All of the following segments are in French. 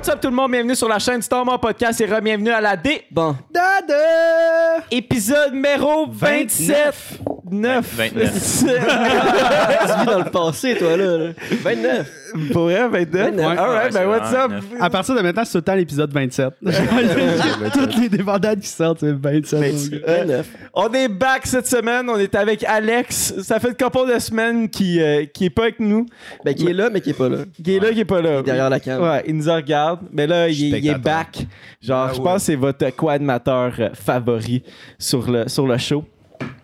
What's up tout le monde? Bienvenue sur la chaîne Storm Podcast et re-bienvenue à la D. Bon. Dada! Épisode numéro 27. 9. 29. tu vis dans le passé, toi, là. là. 29. Pour vrai, 29? 29. Alright, ben Ouais, what's up? À partir de maintenant, c'est tout le temps l'épisode 27. Toutes les débandades qui sortent, c'est 27. 29. On est back cette semaine. On est avec Alex. Ça fait une couple de semaines qui, euh, qui est pas avec nous. Ben, qui est là, mais qui est pas là. Qui est là, qui est pas là. Derrière la cam. Ouais, il nous regarde. Mais là, il, est- il est back. Genre, Ah je ouais. pense que c'est votre co-animateur euh, favori sur le, sur le show.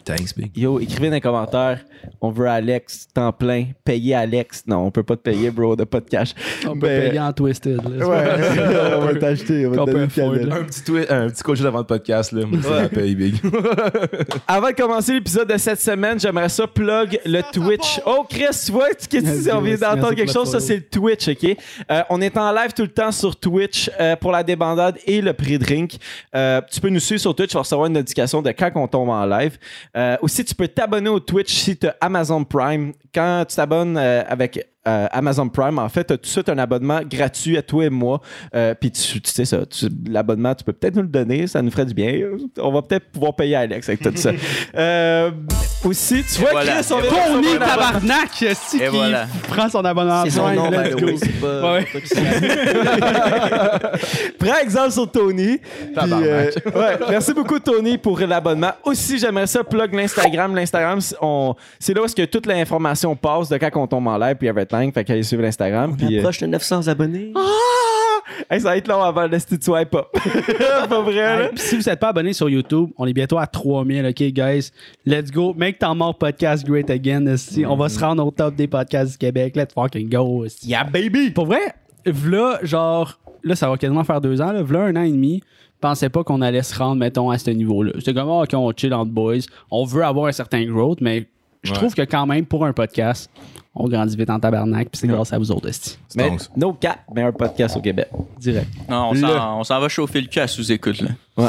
Thanks, Big. Yo, écrivez dans les commentaires. On veut Alex, temps plein. Payer Alex. Non, on peut pas te payer, bro, de pas de cash. On peut Ben- payer en Twisted. là. Ouais, on va t'acheter. On va te donner peut. Un petit, twi- un petit coach avant le podcast, là. Moi, ça la paye, Big. Avant de commencer l'épisode de cette semaine, j'aimerais ça plug le Twitch. Oh, Chris, tu vois, tu- qu'est-ce que on vient d'entendre quelque chose? Ça, c'est le Twitch, OK? Euh, on est en live tout le temps sur Twitch euh, pour la débandade et le prix-drink. Euh, tu peux nous suivre sur Twitch, tu vas recevoir une notification de quand on tombe en live. Euh, aussi, tu peux t'abonner au Twitch si tu as Amazon Prime. Quand tu t'abonnes euh, avec euh, Amazon Prime, en fait, tu as tout de suite un abonnement gratuit à toi et moi. Euh, Puis tu, tu sais ça, l'abonnement, tu peux peut-être nous le donner, ça nous ferait du bien. On va peut-être pouvoir payer Alex avec tout ça. Euh, aussi, tu vois, voilà. Chris, on Tony. Tabarnak, qui voilà. prend son abonnement C'est son nom, let's go. pas. Ouais. Prends exemple sur Tony. Puis, Tabarnak. ouais, merci beaucoup, Tony, pour l'abonnement. Aussi, j'aimerais ça plug l'Instagram. L'Instagram, c'est- là où est-ce que toute l'information passe de quand on tombe en live puis everything. Fait qu'allez suivre l'Instagram. On Puis, euh, approche de 900 abonnés. hey, ça va être long avant le petit swipe up. pas vrai? Hey, si vous n'êtes pas abonné sur YouTube, on est bientôt à 3000, OK, guys? Let's go. Make ton mort podcast great again, esti. On va se rendre au top des podcasts du Québec. Let's fucking go. Yeah, baby! Pour vrai, v'là, genre, là, ça va quasiment faire deux ans, là, v'là un an et demi, pensais pas qu'on allait se rendre, mettons, à ce niveau-là. C'était comme, ah, OK, on chill entre boys. On veut avoir un certain growth, mais je Ouais. trouve que quand même, pour un podcast, on grandit vite en tabarnak, puis c'est grâce à vous autres, esti. Mais no cap, meilleur podcast au Québec. Direct. Non, on s'en, on s'en va chauffer le cul à sous-écoute, là. Ouais.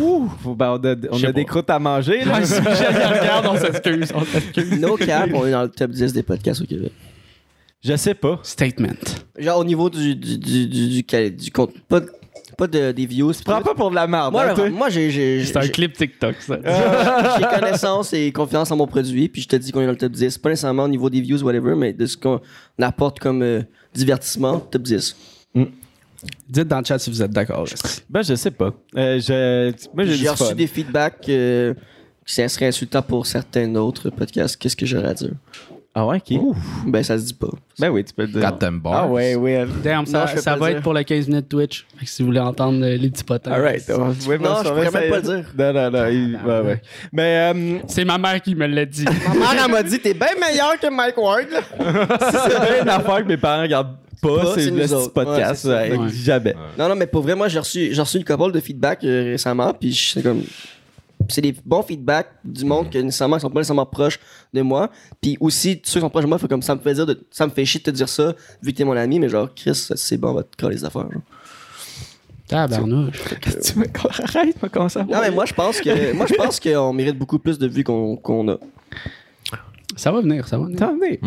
Ouh, faut- ben, on a, on des croûtes à manger, là. regarde, on s'excuse, on s'excuse. No cap, on est dans le top 10 des podcasts au Québec. Je sais pas. Statement. Genre au niveau du, du, du, du, du, quali- du contenu. Pas, de- pas de, des views. Prends pas pour de la merde. Moi, hein, toi. moi j'ai, j'ai, C'est un j'ai- clip TikTok, ça. j'ai connaissance et confiance en mon produit, puis je te dis qu'on est dans le top 10. Pas nécessairement au niveau des views, whatever, mais de ce qu'on apporte comme euh, divertissement, top 10. Dites dans le chat si vous êtes d'accord. Ben, je sais pas. Euh, je, moi, j'ai reçu fun. des feedbacks euh, qui seraient insultants pour certains autres podcasts. Qu'est-ce que j'aurais à dire? Ah ouais, ok. Ben, ça se dit pas. Ben oui, tu peux le dire. them bars. Ah ouais, ouais. Damn, ça, Non, ça va être pour le 15 minutes Twitch. Fait que si vous voulez entendre euh, les petits potins. Alright. Ouais, Non, je pourrais même pas le dire. Non, non, non. il- ouais, ouais. Mais euh, C'est ma mère qui me l'a dit. Ma mère, elle m'a dit, t'es bien meilleur que Mike Ward. si c'est bien une affaire que mes parents regardent pas, Pas, c'est le petit podcast. Ouais, c'est ça. ouais, Ouais. Jamais. Non, non, mais pour vrai, moi, j'ai reçu, j'ai reçu une couple de feedback euh, récemment, puis c'est comme. C'est des bons feedbacks du monde que nécessairement qui sont pas nécessairement proches de moi. Puis aussi, ceux qui sont proches de moi, fait comme ça me fait dire de- ça me fait chier de te dire ça, vu que t'es mon ami, mais genre, Chris, c'est bon, on va te coller les affaires. genre. Tabarnouche. Tu me arrête, me commencer à Non, mais moi, je pense que moi, je pense qu'on mérite beaucoup plus de vues qu'on qu'on a. Ça va venir, ça va venir. T'en. Mhm. Es.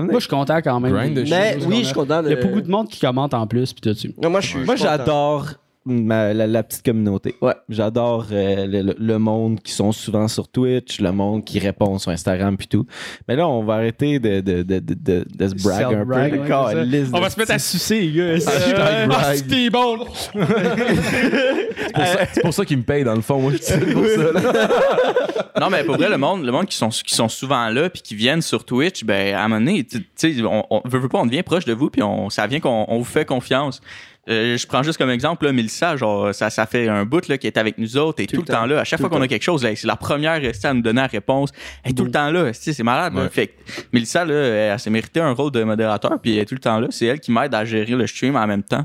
Moi, je suis content quand même. Grind de des Mais choses oui, je suis content de. Il y a beaucoup de monde qui commente en plus, puis tout. Non, moi, je suis. Moi, je suis content. j'adore ma- la, la petite communauté. Ouais. J'adore euh, le, monde qui sont souvent sur Twitch, le monde qui répond sur Instagram puis tout. Mais là, on va arrêter de, de, de, de, de, de se brag un peu. Ouais, c'est On va se mettre à sucer, les gars. Ah, brag. c'était bon. C'est pour ça- C'est pour ça qu'ils me payent, dans le fond. Moi, je suis pour ça, là. Non, mais pour vrai, le monde, le monde qui sont, qui sont souvent là puis qui viennent sur Twitch, ben, à un moment donné, tu tu sais, on, on veut, veut pas, on devient proche de vous puis on, ça vient qu'on on vous fait confiance. Euh, je prends juste comme exemple, là, Mélissa, genre, ça, ça fait un bout, là, qui est avec nous autres et tout, le temps, là. À chaque Tout fois qu'on a quelque chose, là, c'est la première, à nous donner la réponse. Elle est tout le temps là, c'est malade, là. Fait que Mélissa, là, elle, s'est mérité un rôle de modérateur puis elle est tout le temps là. C'est elle qui m'aide à gérer le stream en même temps.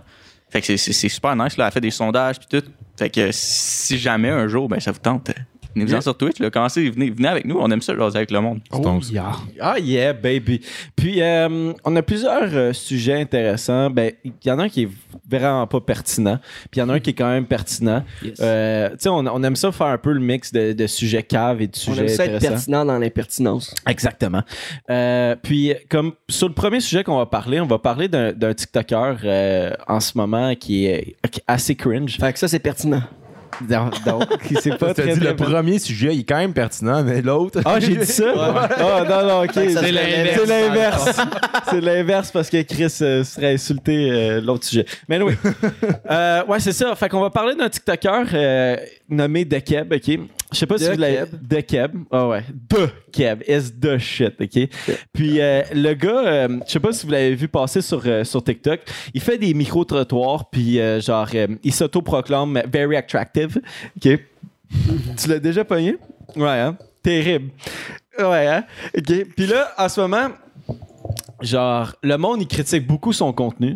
Fait que c'est- c'est c'est super nice, là. Elle fait des sondages puis tout. Fait que si jamais un jour, ben, ça vous tente, Yeah. sur Twitch, là. Commencez, venez, venez avec nous. On aime ça, jaser avec le monde. Donc, Yeah. Ah yeah, baby. Puis euh, on a plusieurs euh, sujets intéressants. Ben, il y en a un qui est vraiment pas pertinent. Puis il y en a un qui est quand même pertinent. Yes. Euh, tu sais, on, on aime ça faire un peu le mix de, de sujets caves et de On sujets aime ça être pertinent dans l'impertinence. Exactement. Euh, puis, comme sur le premier sujet qu'on va parler, on va parler d'un TikToker euh, en ce moment qui est assez cringe. Fait que ça, c'est pertinent. Donc, c'est pas très, dit très le premier sujet, il est quand même pertinent, mais l'autre. Ah, j'ai dit ça? Ah, non, non, ok. C'est l'inverse. C'est l'inverse parce que Chris euh, serait insulté euh, l'autre sujet. Mais oui. euh, ouais, c'est ça. Fait qu'on va parler d'un TikToker euh, nommé Dekeb, ok? Je sais pas si De vous l'avez. Keb. Dekeb. Ah ouais. De Keb. Is the shit, ok? Puis euh, le gars, euh, je sais pas si vous l'avez vu passer sur, euh, sur TikTok, il fait des micro-trottoirs, puis genre, il s'auto-proclame very attractive, ok? tu l'as déjà pogné? Ouais, hein? Terrible. Ouais, hein? OK? Puis là, en ce moment, genre, le monde, il critique beaucoup son contenu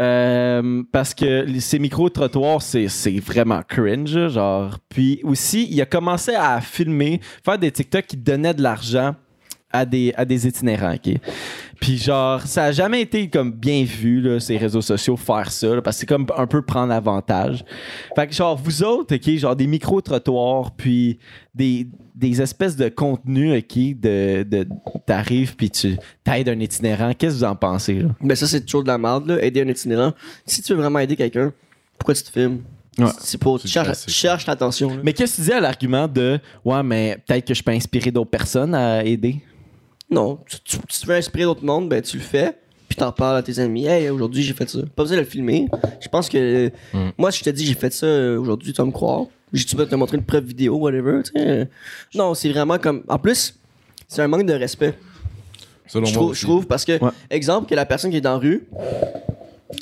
euh, parce que ces micro-trottoirs, c'est c'est vraiment cringe, genre. Puis aussi, il a commencé à filmer, faire des TikTok qui donnaient de l'argent à des, à des itinérants? Puis genre, ça a jamais été comme bien vu, là, ces réseaux sociaux, faire ça, là, parce que c'est comme un peu prendre avantage. Fait que genre, vous autres, OK, genre des micro-trottoirs, puis des, des espèces de contenus, OK, de, de t'arrives, puis tu t'aides un itinérant. Qu'est-ce que vous en pensez, là? Ben ça, c'est toujours de la merde, là. Aider un itinérant. Si tu veux vraiment aider quelqu'un, pourquoi tu te filmes? Ouais. C'est pour... Tu cherches, cherches l'attention. Mais qu'est-ce que tu dis à l'argument de Ouais, mais peut-être que je peux inspirer d'autres personnes à aider? Non, tu, tu- tu veux inspirer d'autres mondes, ben tu le fais, puis t'en parles à tes amis. Hey, aujourd'hui j'ai fait ça. Pas besoin de le filmer. Je pense que Mm. moi, si je te dis j'ai fait ça euh, aujourd'hui, tu vas me croire. Je tu vas te montrer une preuve vidéo, whatever. tu sais. Non, c'est vraiment comme. En plus, c'est un manque de respect. Selon Je moi trouve, je trouve parce que, Ouais. exemple, que la personne qui est dans la rue,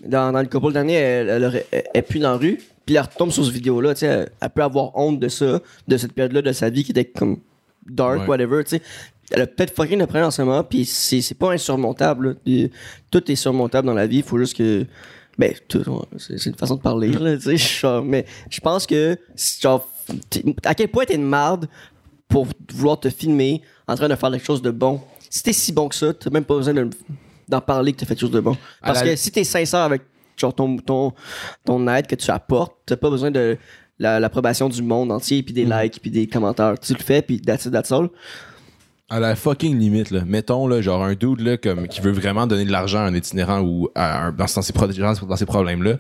dans, dans le couple d'années, elle, elle, aurait- elle, elle est plus dans la rue, puis elle retombe sur cette vidéo-là, tu sais, elle, elle peut avoir honte de ça, de cette période-là de sa vie qui était comme dark, Ouais. whatever, tu sais. Elle a peut-être fucking le problème en ce moment, puis c'est c'est pas insurmontable. là. Tout est surmontable dans la vie, il faut juste que. Ben, tout, c'est c'est une façon de parler, là, tu sais. Mais je pense que, genre, à quel point t'es une marde pour vouloir te filmer en train de faire quelque chose de bon? Si t'es si bon que ça, t'as même pas besoin de- d'en parler que t'as fait quelque chose de bon. Parce la- que si t'es sincère avec genre, ton, ton, ton aide que tu apportes, t'as pas besoin de la- l'approbation du monde entier, puis des likes, puis des commentaires. Tu le fais, puis that's it, that's all. À la fucking limite, là. Mettons, là, genre, un dude, là, comme, qui veut vraiment donner de l'argent à un itinérant ou à un- dans, dans ces, pro- dans ces problèmes-là.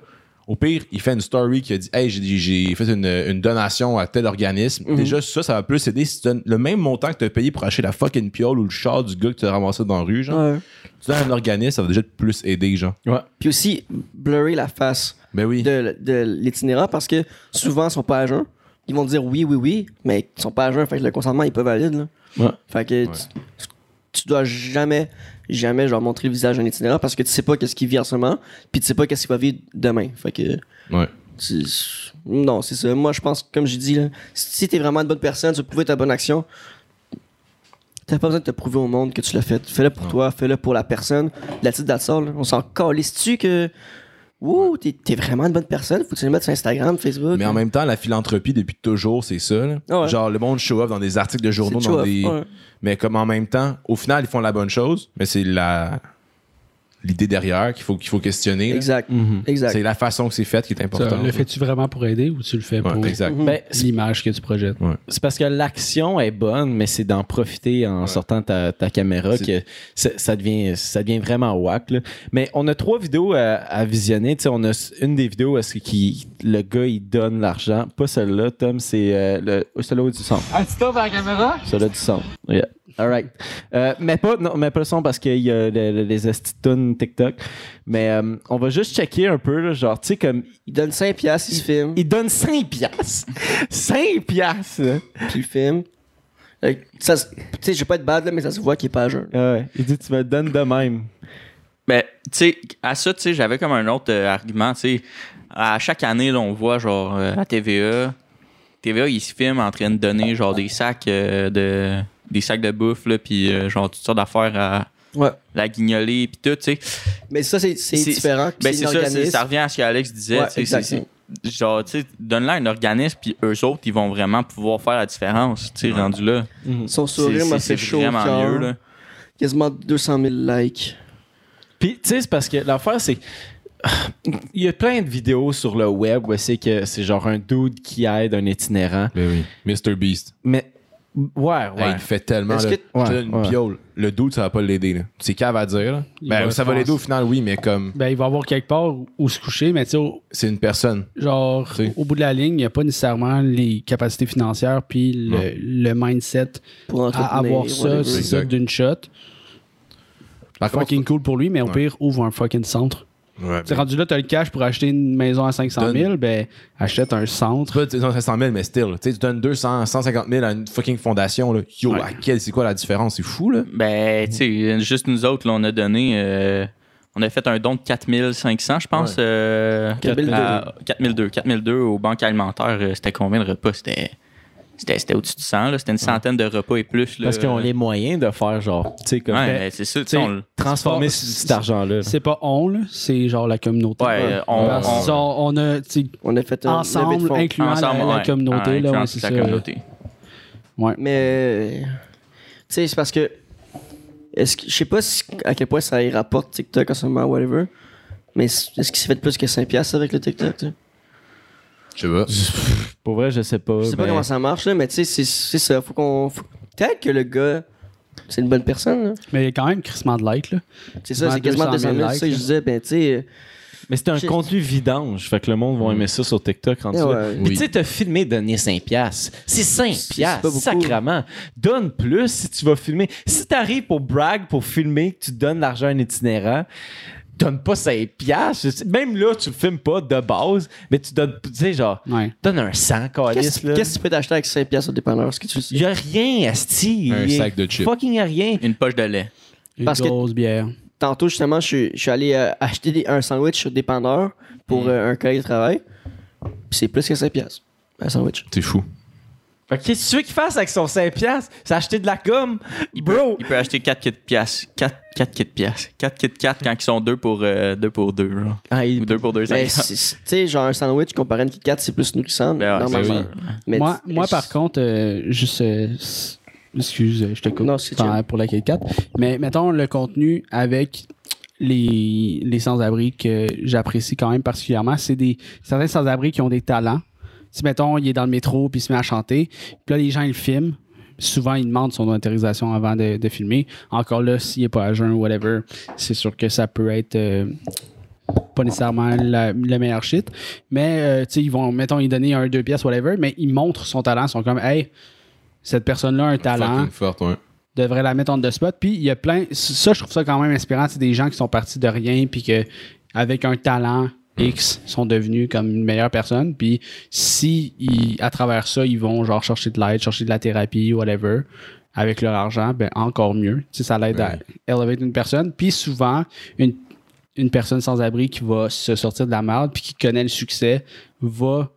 Au pire, il fait une story qui a dit Hey, j'ai, fait une, une donation à tel organisme. Mhm. Déjà, ça, ça va plus aider si tu donnes le même montant que tu as payé pour acheter la fucking piole ou le char du gars que tu as ramassé dans la rue, genre. Tu donnes à un organisme, ça va déjà te plus aider, genre. Puis aussi, blurrer la face Ben oui. de, de l'itinérant parce que souvent, ils sont pas à jeun. Ils vont dire oui, oui, oui, mais ils sont pas à jeun, fait que le consentement est pas valide. Là. Ouais. Fait que tu, tu dois jamais, jamais genre montrer le visage d'un itinérant parce que tu sais pas qu'est-ce qu'il vit en ce moment, puis tu sais pas qu'est-ce qu'il va vivre demain. Fait que Ouais. tu- non, c'est ça. Moi, je pense, comme j'ai dit, là, si t'es vraiment une bonne personne, tu veux prouver ta bonne action. T'as pas besoin de te prouver au monde que tu l'as fait. Fais-le pour toi, fais-le pour la personne. La petite date là. On s'en calisse-tu que. Ouh, t'es, t'es vraiment une bonne personne. Faut que tu le mettes sur Instagram, Facebook. Mais en même temps, la philanthropie, depuis toujours, c'est ça. là. Ah ouais. Genre, le monde show off dans des articles de journaux, C'est dans show-off, des. ouais. Mais comme en même temps, au final, ils font la bonne chose, mais c'est la l'idée derrière qu'il faut qu'il faut questionner. là. Exact. Mhm. Exact. C'est la façon que c'est fait qui est importante. le fais-tu vraiment pour aider ou tu le fais Ouais, pour exact. Mhm. Ben, c'est- l'image que tu projettes? c'est parce que l'action est bonne, mais c'est d'en profiter en sortant ta, ta caméra C'est- que ça, ça devient, ça devient vraiment whack. là. Mais on a trois vidéos à, à visionner. Tu sais, on a une des vidéos où est-ce que qui- le gars il donne l'argent. Pas celle-là, Tom, c'est euh, le, où du son. Ah, tu à la caméra? Celle-là du son. Yeah. All right. Euh, mais pas, non, mais pas le son parce qu'il y a le- le- les estitunes TikTok. Mais euh, on va juste checker un peu, là, genre, tu sais, comme. Il donne 5 piastres, il se filme, Il donne 5 piastres. 5 piastres. puis il filme. Se- Tu sais, je vais pas être bad, là, mais ça se voit qu'il est pas à jeun. Ouais. Il dit, tu me donnes de même. Ben, tu sais, à ça, tu sais, j'avais comme un autre euh, argument, tu sais. À chaque année, là, on voit, genre, euh, la TVA. TVA, ils se filment en train de donner, genre, des sacs euh, de des sacs de bouffe, là, puis euh, genre, toutes sortes d'affaires à Ouais. la guignoler, puis tout, tu sais. Mais ça, c'est c'est C'est- différent. Ben, c'est ça, ça revient à ce qu'Alex disait, Ouais, tu sais, exact. c'est- c'est- genre, tu sais, donne-leur un organisme, puis eux autres, ils vont vraiment pouvoir faire la différence, tu sais, rendu là. Son C'est- sourire m'a c'est- fait chaud au vraiment mieux, là. Quasiment 200 000 likes. Puis, tu sais, c'est parce que l'affaire, c'est. Il y a plein de vidéos sur le web où c'est que c'est genre un dude qui aide un itinérant. Ben oui. Mr. Beast. Mais, ouais, ouais. Hey, il fait tellement. Est-ce Là, que- je te Ouais, donne une ouais. piole. Le doute, ça va pas l'aider. là. C'est cave à dire. Là. Ben, va ça va l'aider au final, oui, mais comme Ben, il va avoir quelque part où, se coucher, mais tu sais, au- c'est une personne. genre, au bout de la ligne, il n'y a pas nécessairement les capacités financières puis le, le mindset Pour à avoir ça, c'est ça d'une shot. Par contre, Fucking cool pour lui, mais au Ouais. pire, ouvre un fucking centre. Ouais, Tu rendu là, t'as le cash pour acheter une maison à 500 000, ben, achète un centre. C'est pas tu sais, 500 000, mais still. Tu tu donnes 200, 150 000 à une fucking fondation. Là. Yo, Ouais. à quel, c'est quoi la différence? C'est fou, là. Ben, tu sais, juste nous autres, là, on a donné. euh, on a fait un don de 4500, je pense. Ouais. euh, 4002. à- 4002. 4002 aux banques alimentaires. C'était combien de repas? C'était. C'était, c'était au-dessus de 100, là. C'était une centaine de repas et plus. Là. Parce qu'ils ont les moyens de faire genre, tu sais, comme. Ouais, c'est ça. tu tu sais, sais, on le- transformer c'est pas- c- cet argent-là. là. C'est pas on, là, c'est genre la communauté. Ouais, on- on- a, On a fait un levée de ensemble, incluant ensemble, la, la ouais, communauté, ouais, là, ouais, c'est la ça. communauté. Mais, tu sais, c'est parce que, est-ce que, je sais pas si- à quel point ça y rapporte TikTok en ce moment, whatever. Mais est-ce est-ce qu'il s'est fait plus que 5$ piastres avec le TikTok, tu sais? Je sais pas. Pour vrai, je sais pas. Je sais pas mais- comment ça marche, là, mais tu sais, c'est- c'est ça. Faut qu'on. faut- Peut-être que le gars, c'est une bonne personne, là. Mais il y a quand même crissement de likes, là. C'est ça, c'est Quasiment quasiment 200 000. 000 C'est ça que je disais, ben, tu sais. Mais c'est un J'ai- contenu vidange. Fait que le monde va aimer ça sur TikTok. ouais. Puis Oui. tu sais, t'as filmé donner 5 piastres. C'est 5 C'est- piastres, pas beaucoup. sacrement. Donne plus si tu vas filmer. Si t'arrives pour brag, pour filmer, que tu donnes l'argent à un itinérant, donne pas 5 piastres. Même là, tu filmes pas de base, mais tu donnes, tu sais, genre, Ouais. donne un 100, calice, Qu'est-ce que tu peux t'acheter avec 5$ piastres au dépanneur? Que tu sais? Y a rien, Asti. Un Y a sac de chips. Fucking rien. Une poche de lait. Une Parce que- grosse bière. Tantôt, justement, je suis, je suis allé euh, acheter des- un sandwich au dépanneur pour euh, un collègue de travail. Puis c'est plus que 5$. piastres, Un sandwich. C'est fou. Fait que qu'est-ce que tu veux qu'il fasse avec son 5 piastres? C'est acheter de la gomme? Bro! Il peut acheter 4 kits de piastres. 4, 4 kits de piastres. 4 kits de 4 quand ils sont 2 pour 2 pour 2. Ah, il- Ou 2 pour 2. Mais c'est- c'est- tu sais, genre un sandwich comparé à une Kit Kat, c'est plus nourrissant. Ben ouais, normalement. Mais moi, par contre, euh, juste. euh, excuse, euh, je te coupe Non, c'est pour, la Kit-Kat. Mais mettons le contenu avec les, les sans-abri que j'apprécie quand même particulièrement, c'est des certains sans-abri qui ont des talents. Si, mettons, il est dans le métro puis il se met à chanter, puis là, les gens, ils le filment. Souvent, ils demandent son autorisation avant de, de filmer. Encore là, s'il n'est pas à jeun ou whatever, c'est sûr que ça peut être euh, pas nécessairement la- le meilleur shit. Mais, euh, tu sais, ils vont, mettons, ils donner un, deux pièces, whatever, mais ils montrent son talent. Ils sont comme, hey, cette personne-là a un talent forte, ouais. devrait la mettre on the spot. Puis il y a plein. Ça, je trouve ça quand même inspirant. C'est des gens qui sont partis de rien, puis que avec un talent X sont devenus comme une meilleure personne. Puis si ils- à travers ça, ils vont genre chercher de l'aide, chercher de la thérapie, whatever, avec leur argent, ben encore mieux. Tu sais, ça l'aide à élever une personne. Puis souvent, une, une personne sans abri qui va se sortir de la merde, puis qui connaît le succès, va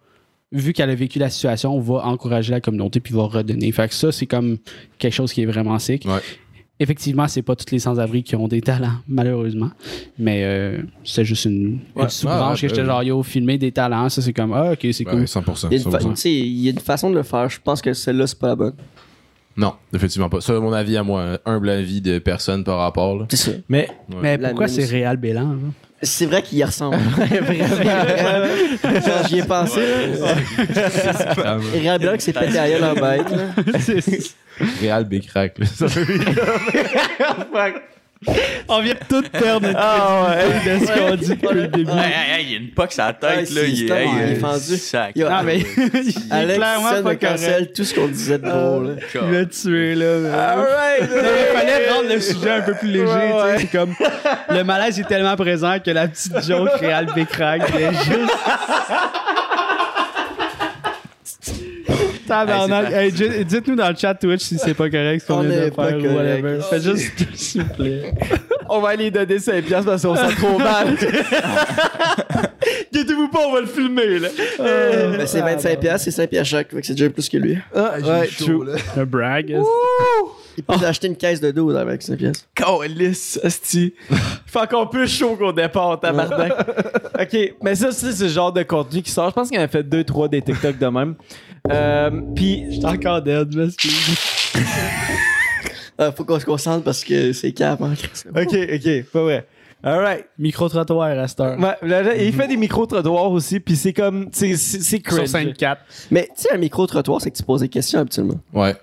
vu qu'elle a vécu la situation, va encourager la communauté puis va redonner. Fait que ça, c'est comme quelque chose qui est vraiment sick. Ouais. Effectivement, c'est pas tous les sans-abri qui ont des talents, malheureusement. Mais euh, c'est juste une, Ouais. une sous-branche Ouais, que j'étais genre, yo, filmer des talents, ça c'est comme, ah, ok, c'est Ouais, cool. 100%. Il y, a une fa- 100%. tu sais, il y a une façon de le faire. Je pense que celle-là, c'est pas la bonne. Non, effectivement pas. Ça, mon avis à moi, un humble avis de personne par rapport. Là. C'est ça. Mais Mais pourquoi c'est. Réal Bélan? C'est vrai qu'il y ressemble. J'y ai pensé. Réal Blanc qui s'est pété à gueule en bête. Réal Bécrac. là. Ça veut dire- On vient de tout perdre notre Ah de ce qu'on dit depuis le début. Hey, hey, hey, il y a une pox à la tête, Ouais, là. c'est- Il est, c'est hey, tellement- il est euh, fendu. sac. Yo, Non, mais il est Alex clairement pas cancelle tout ce qu'on disait de drôle. là. Il m'a tué, là. mais- Alright! Non, mais il fallait rendre le sujet un peu plus léger, Ouais, ouais. tu sais. C'est comme, le malaise est tellement présent que la petite joke Réal Bécrac est juste... Tabarnak. Hey, di- Dites-nous dans le chat Twitch si c'est pas correct ce qu'on On vient de est pas faire ou correct. whatever. Faites juste, s'il vous plaît. On va aller donner 5 piastres parce qu'on sent trop mal. Inquiétez-vous pas, on va le filmer, là. Ben, c'est 25$, piastres, c'est 5$ piastres chaque. Fait que c'est déjà plus que lui. Ah, ouais, true. Un brag. Il peut acheter une caisse de dos avec cette pièce. Calice, asti. Il fait encore plus chaud qu'au départ, tabarnak. ok, mais ça, c'est ce genre de contenu qui sort. Je pense qu'il en a fait deux, trois des TikTok de même. Euh, Puis, J'étais encore dead, m'excuse. Ah, faut qu'on se concentre parce que c'est cap, hein, ok, ok, pas vrai. Alright. Micro-trottoir à cette heure. Ouais, là, là, il fait des micro-trottoirs aussi, puis c'est comme. C'est Sur cringe. scène 4. Mais tu sais, un micro-trottoir, c'est que tu poses des questions habituellement. Ouais.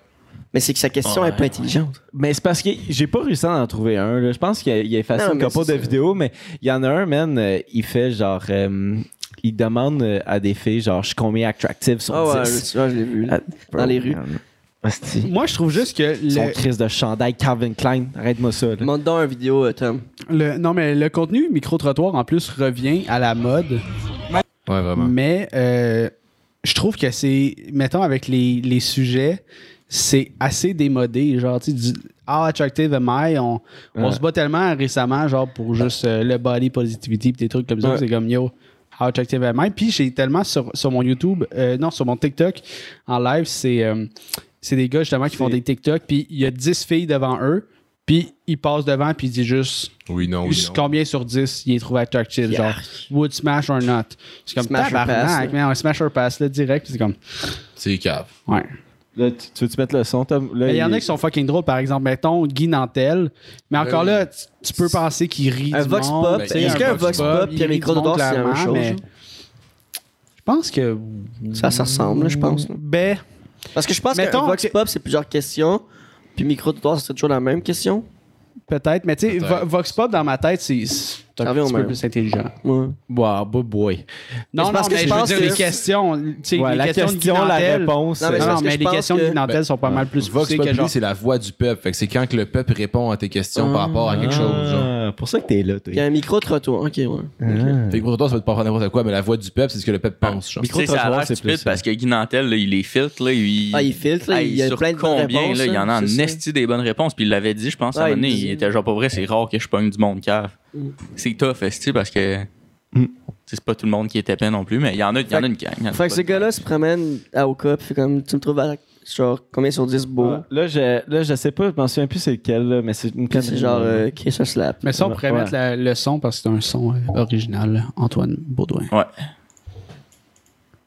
Mais c'est que sa question est pas intelligente. Mais c'est parce que j'ai pas réussi à en trouver un. là. Je pense qu'il a, il a effacé Non, une mais couple de vidéos, mais il y en a un, man, euh, il fait genre. euh, il demande euh, à des filles, genre, je suis combien attractive sur Ah ouais, 10. je, ouais, je l'ai vu. là. Ah, Dans les rues. Asti. Moi, je trouve juste que Son le, crise de chandail Calvin Klein. Arrête-moi ça. là. Montre donc une vidéo, euh, Tom. le- non, mais le contenu micro-trottoir, en plus, revient à la mode. Ouais, vraiment. Mais euh, je trouve que c'est, mettons, avec les, les sujets, c'est assez démodé. Genre, tu sais, du How attractive am I? On, on Ouais. se bat tellement récemment, genre, pour juste euh, le body positivity pis des trucs comme ça. Ouais. C'est comme, yo, How attractive am I? Puis j'ai tellement sur, sur mon YouTube, euh, non, sur mon TikTok, en live, c'est euh, des gars, justement, qui font des TikTok, puis il y a 10 filles devant eux, puis ils passent devant, puis ils disent juste Oui, non, oui, non. combien sur 10 il est trouvé attractive, genre, would smash or not? C'est comme, Smash or pass, tabarnak, là. man, un smash or pass, là, direct, c'est comme, C'est cave. ouais. Là, tu, tu veux-tu mettre le son, Tom? Là, Mais il y en a qui sont fucking drôles, par exemple, mettons Guy Nantel. Mais encore oui. là, tu, tu peux penser qu'il rit Un du Vox monde, Pop, tu sais, est-ce un qu'un Vox Pop il puis un rit du micro-trottoir, monde, c'est la même clairement, chose, mais? Je pense que. Ça, ça ressemble, là, je pense. là. Ben, Parce que je pense Mettons qu'un Vox que- Pop, c'est plusieurs questions. Puis micro-trottoir, c'est toujours la même question. peut-être. Mais tu sais, Peut-être. Vox Pop, dans ma tête, c'est c'est un Ça petit peu même. plus intelligent. Ouais. Wow, boy, boy. Non, non, parce que mais je je veux pense dire, que- les questions, tu sais, Ouais, les la questions de question, la réponse. Non, mais euh, Non, que les pense questions de que- Nantel sont pas mal plus Vox que genre. c'est la voix du peuple. Fait que c'est quand que le peuple répond à tes questions par rapport à quelque chose. Genre. Ah, pour ça que t'es là, toi. Puis un micro-trottoir. Ok, ouais. Ah. Fait que toi, ça va te pas n'importe quoi, mais la voix du peuple, c'est ce que le peuple pense. Genre. Micro- Tu sais, ça a Micro-trottoir, c'est plus parce que Guy Nantel, là, il les filtre. Là, il, Ah, il filtre, il y a sur plein de bonnes combien, réponses, là, il y en a en ça. esti des bonnes réponses. Puis il l'avait dit, je pense, à un moment donné, il il était genre, pas vrai, c'est rare que je pogne du monde cave. C'est tough, esti, parce que Mm. tu sais, c'est pas tout le monde qui est épais non plus, mais il y en a, y en a une gang. il y en a Fait que ce gars-là se promène à Oka, puis comme, tu me trouves à, genre, combien sur 10 beau? Ouais. Là, je, là, je sais pas, je m'en souviens plus c'est lequel, là, mais c'est une c'est genre, euh, Slap. Mais ça, on pourrait Ouais. mettre la- le son parce que c'est un son euh, original. Antoine Baudouin. Ouais.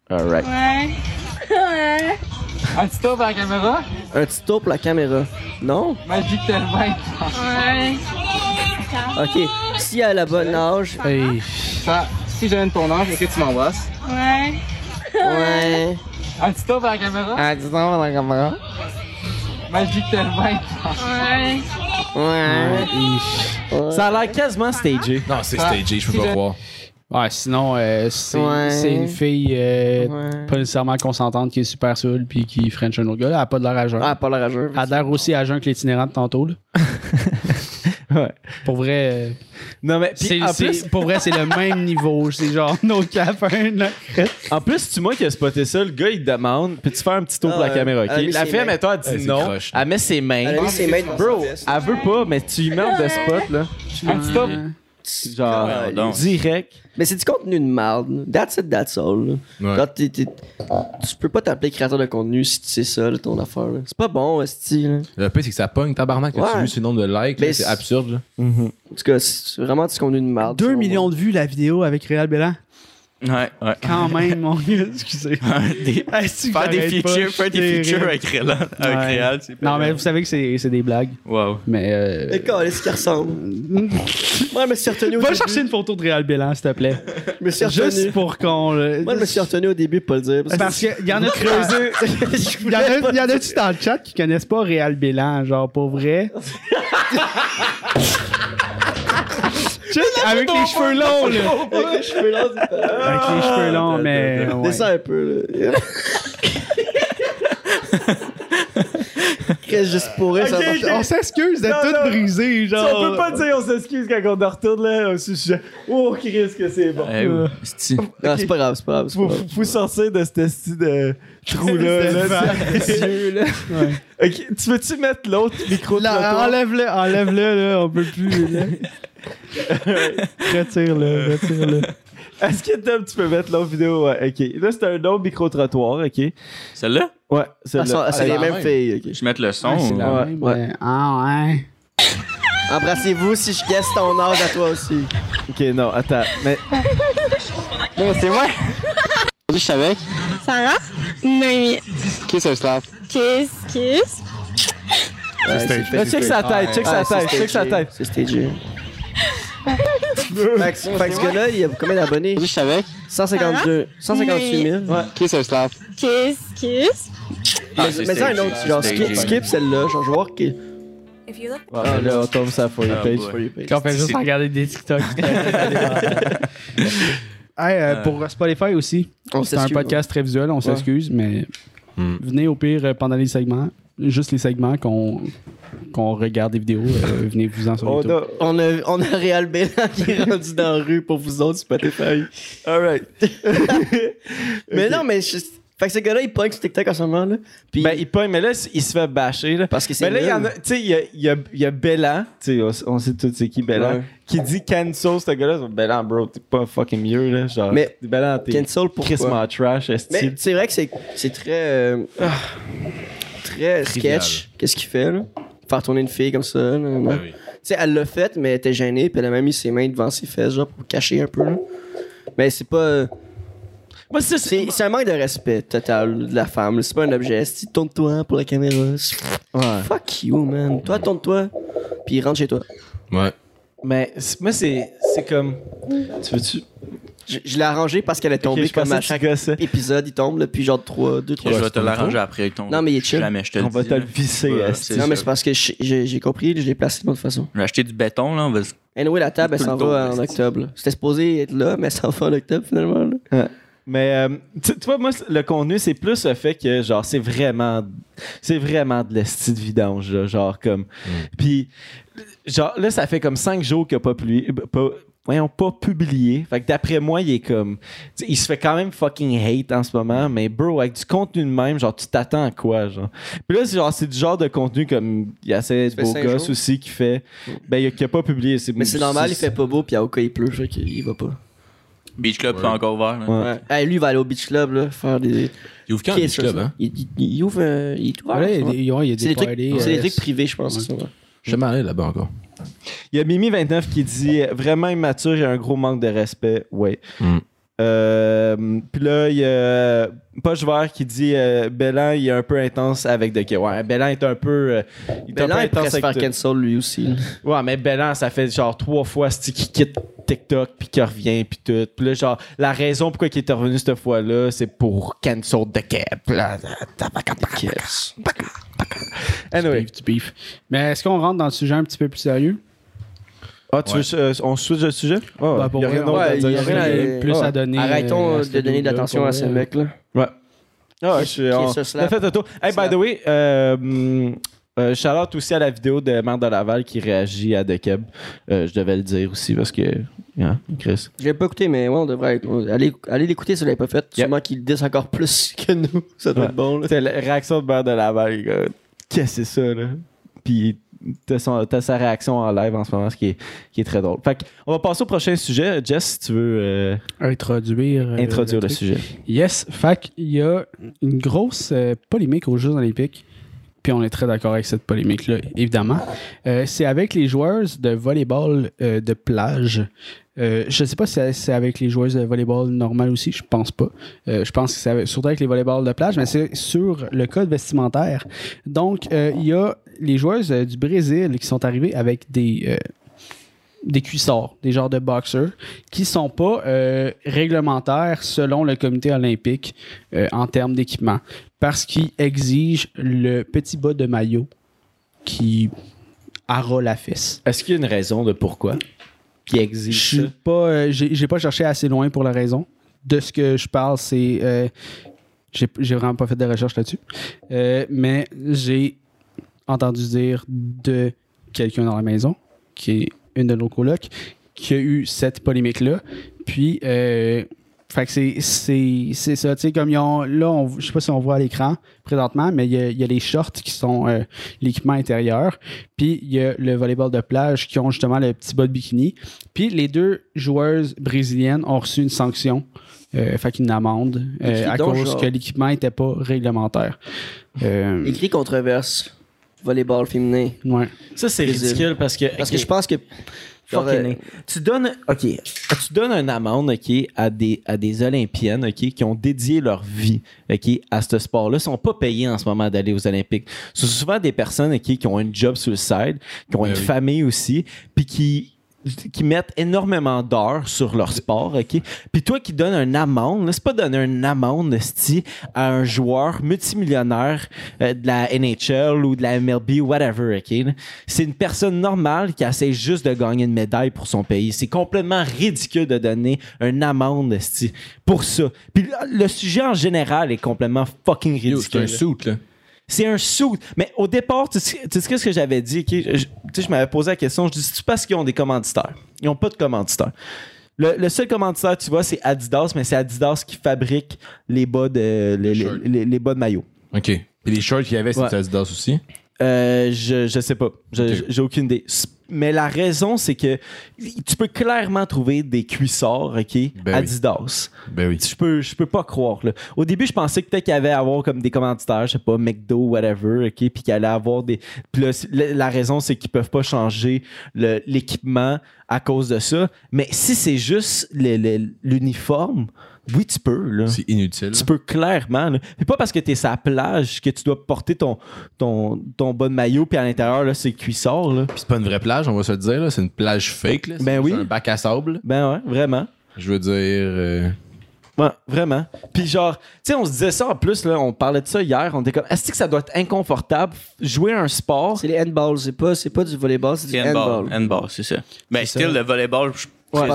Alright. Ouais. Ouais. Un petit tour vers la caméra? Un petit tour pour la caméra. Non? Magique tellement. Ouais. Ok. Si à la bonne âge. Hey, Ça, si donne ton âge, est-ce que tu m'embrasses? Ouais. Ouais. Un petit tour vers la caméra. Un petit tour pour la caméra. Magique tellement. Ouais. Ouais. Ça a l'air quasiment stagé. Non, c'est stagé, je peux pas croire. Ouais, sinon, euh, c'est Ouais. une fille euh, Ouais. pas nécessairement consentante qui est super saoule puis qui French un autre gars. Là, elle a pas de l'air à jeun. Ah, pas la rageur. Elle adhère aussi à jeun que l'itinérant de tantôt. Là. Ouais. Pour vrai, euh, Non, mais c'est, en, plus, pour vrai, c'est le même niveau. C'est genre no cap, un là. en plus, c'est moi qui ai spoté ça. Le gars, il demande Peux-tu faire un petit tour Ah, pour la ouais. caméra ok? A La fille, mettons, elle dit non. croche. Elle met ses mains. Elle a mis ses mains Bro, elle veut pas, mais tu lui mets de spot, là. Un petit tour. Genre, Ouais, donc. direct. Mais c'est du contenu de merde. That's it, that's all. là. Ouais. Genre, t'es- t'es- tu peux pas t'appeler créateur de contenu si tu sais ça, là, ton affaire. là. C'est pas bon, esti. là. Le pire, c'est que ça pogne tabarnak. Ouais. As-tu vu ce nombre de likes? là? Mais C'est c'est- absurde. là. En tout cas, c'est vraiment du contenu de merde. 2 selon millions moi. de vues la vidéo avec Réal Bélan. Ouais, ouais. Quand même, mon gars, excusez. Des- Faire des pas, features, faire des c'est features avec Réal, avec Ouais. C'est Non, mais vous savez que c'est, c'est des blagues. Wow. Mais. Euh... Et quand est-ce qu'il ressemble? Moi, je me suis retenu au Va début. chercher une photo de Réal Bélan, s'il te plaît. Je me suis Juste retenu. pour qu'on. le- Moi, je me suis retenu au début pour le dire. Parce, Parce qu'il y en a creusé. Il y en a, y en a-tu dans le chat qui connaissent pas Réal Bélan, genre pour vrai? Avec les cheveux longs, là. que avec les cheveux longs, c'est pas- Avec les cheveux longs, mais. ouais. Descends un peu, là. Qu'est-ce juste pour eux, ça Ok, va- ok. On s'excuse d'être Non, tout non. brisé, genre. on peut pas dire on s'excuse quand on retourne là au sujet. Oh, Chris, que c'est bon. Eh oui, esti. Non, c'est pas grave, c'est pas grave. pas Faut, grave. faut sortir de ce style de trou-là. là. Yeux, là. Ok, tu veux-tu mettre l'autre micro de Là, enlève-le, enlève-le, là, on peut plus, là. Retire-le, retire-le. Est-ce que Tom, tu peux mettre l'autre vidéo? Ouais, ok. Là, c'est un autre micro-trottoir, ok. Celle-là? Ouais, Ah, celle-là. ça- c'est les la mêmes même. filles. ok. Je vais mettre le son. Ouais, c'est la ouais, même, ouais. mais- Ah, ouais. Embrassez-vous si je guesse ton âge à toi aussi. Ok, non, attends. Mais Non, c'est moi. Je suis avec. Sarah? Noémie. Kiss or slap? Kiss, kiss. Ouais, check sa tête, check sa Ah, tête, check sa tête. C'est stagé. Fait que, fait que ce gars-là, il y a combien d'abonnés? Je avec. 152, 158 000. Ouais. Kiss or slap. Kiss, kiss. Ah, Mais, mais ça, un autre, genre, skip, skip celle-là. Genre, je vais voir qui. Ah, là, on tombe sa for you Ah, page. boy. Quand on fait juste regarder des TikTok. Hey, euh, pour Spotify aussi, On c'est un podcast très visuel, on s'excuse, mais Hmm. venez au pire euh, pendant les segments, juste les segments qu'on qu'on regarde des vidéos, euh, venez vous en sur On YouTube. a. On a, on a Réal Bélan qui est rendu dans la rue pour vous autres, Spotify. Alright. Mais Ok. non, mais je- fait que ce gars-là, il pogne sur TikTok en ce moment, là. Puis, Ben, il pogne, mais là, il se fait bâcher, là. parce que c'est Mais là, il y en a, tu sais, il y a, il y a, y a Bellan, tu sais, on, sait tous c'est qui Bellan, Ouais. qui dit cancel ce gars-là. Bellan, bro, t'es pas fucking mieux, là. Genre, Mais- Bellan, t'es Cancel pourquoi? crissement trash, Mais c'est vrai que c'est, c'est très. euh, très Trivial. sketch. Qu'est-ce qu'il fait, là? Faire tourner une fille comme ça. là, là. Ben Tu oui. sais, elle l'a fait, mais elle était gênée, puis elle a même mis ses mains devant ses fesses, genre, pour cacher un peu, là. Mais c'est pas. Moi, c'est, C'est, c'est un manque de respect total de la femme. là. C'est pas un objet. Si tourne-toi pour la caméra. c'est- Ouais. Fuck you, man. Toi, tourne-toi. Puis rentre chez toi. Ouais. Mais c'est- moi, c'est, c'est comme. Tu veux-tu. Je, je l'ai arrangé parce qu'elle est tombée comme à chaque épisode. Il tombe, là, puis genre 3, 2, 3 Je vais te l'arranger après ton. Non, mais il est chill. Jamais, je te le On va te le visser, Ouais, esti. c'est Non, mais c'est parce que j'ai j'ai compris, je l'ai placé d'une autre façon. Je vais acheter du béton, là. On va... Anyway, la table, elle s'en va en octobre. C'était supposé être là, mais elle s'en va en octobre finalement. Mais euh, tu tu vois, moi, le contenu, c'est plus le fait que, genre, c'est vraiment. C'est vraiment de l'esti de vidange, là, genre, comme. Puis, genre, là, ça fait comme cinq jours qu'il n'a pas publié. Pas, voyons, pas publié. Fait que d'après moi, il est comme. il se fait quand même fucking hate en ce moment, mais bro, avec du contenu de même, genre, tu t'attends à quoi, genre? Puis là, c'est genre, c'est du genre de contenu comme. Il y a assez de fait beaux gosses jours. aussi qui fait. Ben, il a, qui a pas publié. Mais c'est normal, il fait pas beau, puis à Oka il pleut, fait qu'il va pas. Beach Club, c'est encore ouvert. là. Ouais. Ouais. Hey, lui, il va aller au Beach Club, là, faire des. Il ouvre quand le Beach Club, ça? hein? Il, il- il ouvre. euh, il est ouvert, Ouais, il y a des, ouais, il y a C'est des des trucs, parties, c'est des euh, trucs privés, je pense. Je suis jamais allé là-bas encore. Il y a Mimi29 qui dit vraiment immature et un gros manque de respect. Ouais. Mm. Euh, Puis là, il y a Poche Vert qui dit euh, Bellan, il est un peu intense avec de Ouais, Bellan est un peu. euh, il est un Ben peu intense faire avec de- cancel lui aussi. là. Ouais, mais Bellan, ça fait genre trois fois qu'il quitte TikTok puis qu'il revient puis tout. Puis là, genre, la raison pourquoi il est revenu cette fois-là, c'est pour cancel de cap. Anyway. beef, du beef. Mais est-ce qu'on rentre dans le sujet un petit peu plus sérieux? Ah, tu veux, euh, on switch de sujet? Ouais, Bah, pour il y a rien ouais, à il y a rien à- plus ouais. à donner. Arrêtons euh, à de donner de l'attention à ce mec là. Ouais. Ah, je suis, Qui on, est ce on slap? a fait le. Hey, by the way, euh, euh, shout-out aussi à la vidéo de Mère de Laval qui réagit à The Keb. Euh, je devais le dire aussi parce que. Hein, Chris? Je l'ai pas écouté, mais ouais, on devrait être- aller, aller l'écouter si vous l'avez pas fait. Yep. Sûrement qu'il le dise encore plus que nous. Ça doit Ouais. être bon. Là. C'était la réaction de Mère de Laval. gars. Qu'est-ce que c'est ça, là? Puis t'as, son- t'as sa réaction en live en ce moment, ce qui est, qui est très drôle. Fait on va passer au prochain sujet. Jess, si tu veux euh, Introduire. euh, introduire le, sujet. Yes, fac, il y a une grosse euh, polémique aux Jeux Olympiques. Puis on est très d'accord avec cette polémique-là, évidemment. Euh, c'est avec les joueurs de volleyball euh, de plage. Euh, je ne sais pas si c'est- avec les joueuses de volleyball normal aussi, je pense pas. Euh, je pense que c'est surtout avec les volleyballs de plage, mais c'est sur le code vestimentaire. Donc, il y a les joueuses du Brésil qui sont arrivées avec des, des cuissards, des genres de boxers, qui sont pas réglementaires selon le comité olympique en termes d'équipement, parce qu'ils exigent le petit bas de maillot qui arra la fesse. Est-ce qu'il y a une raison de pourquoi qui Je exige suis ça? pas, euh, j'ai pas cherché assez loin pour la raison. De ce que je parle, c'est, euh, j'ai vraiment pas fait de recherche là-dessus, Euh, mais j'ai entendu dire de quelqu'un dans la maison, qui est une de nos colocs, qui a eu cette polémique-là. Puis, euh, Fait que c'est, c'est, c'est ça, tu sais, comme ils ont, là, on, je sais pas si on voit à l'écran présentement, mais il y a, il y a les shorts qui sont euh, l'équipement intérieur, puis il y a le volleyball de plage qui ont justement le petit bas de bikini. Puis les deux joueuses brésiliennes ont reçu une sanction, euh, fait qu'une amende, euh, à donc, cause genre- que l'équipement était pas réglementaire. Euh, Écrit controverse. Volleyball féminin. ouais. Ça, c'est Brésil. ridicule parce que. Parce que je pense que. Fucking euh. Tu donnes, ok, tu donnes une amende, ok, à des, à des Olympiennes, ok, qui ont dédié leur vie, ok, à ce sport-là, Ils sont pas payés en ce moment d'aller aux Olympiques. Ce sont souvent des personnes, ok, qui ont un job sur le side, qui ont Ben une oui. famille aussi, puis qui qui mettent énormément d'heures sur leur sport, OK? Puis toi qui donnes une amende, c'est pas donner une amende, esti, à un joueur multimillionnaire euh, de la NHL ou de la MLB ou whatever, OK? C'est une personne normale qui essaie juste de gagner une médaille pour son pays. C'est complètement ridicule de donner une amende, esti, pour ça. Puis le, sujet en général est complètement fucking ridicule. C'est un suit, là. C'est un sou. Mais au départ, tu sais tu sais qu'est-ce que j'avais dit? ok? Je, tu sais, je m'avais posé la question. Je dis, c'est parce qu'ils ont des commanditaires? Ils n'ont pas de commanditaires. Le, le seul commanditaire, tu vois, c'est Adidas, mais c'est Adidas qui fabrique les bas de, les, les, shorts. les- les bas de maillot. OK. Et les shorts qu'il y avait, c'était Ouais. Adidas aussi? Euh, je, je sais pas. J'ai aucune idée. Mais la raison, c'est que tu peux clairement trouver des cuissards, OK, Ben oui. Adidas. Ben oui. Je peux, je peux pas croire. Là. Au début, je pensais que peut-être qu'il y avait à avoir comme des commanditaires, je sais pas, McDo, whatever, OK, puis qu'il allait avoir des. Puis là, la, raison, c'est qu'ils peuvent pas changer l'équipement à cause de ça. Mais si c'est juste le- le- l'uniforme, oui, tu peux. Là. C'est inutile. Tu peux clairement. Là. C'est pas parce que tu es la plage que tu dois porter ton, ton, ton bas de maillot, puis à l'intérieur, là, c'est cuissard. Là. Puis c'est pas une vraie plage, on va se le dire. là. C'est une plage fake. Là. C'est Ben oui. un bac à sable. Ben ouais, vraiment. Je veux dire. euh, Ouais, vraiment. Puis genre, tu sais, on se disait ça en plus, là, on parlait de ça hier, on était comme, est-ce que ça doit être inconfortable jouer un sport? C'est les handballs, c'est pas, c'est pas du volleyball, c'est du C'est handball. handball. Handball, c'est ça. Ben, C'est style ça. de volleyball, je Ouais, ouais,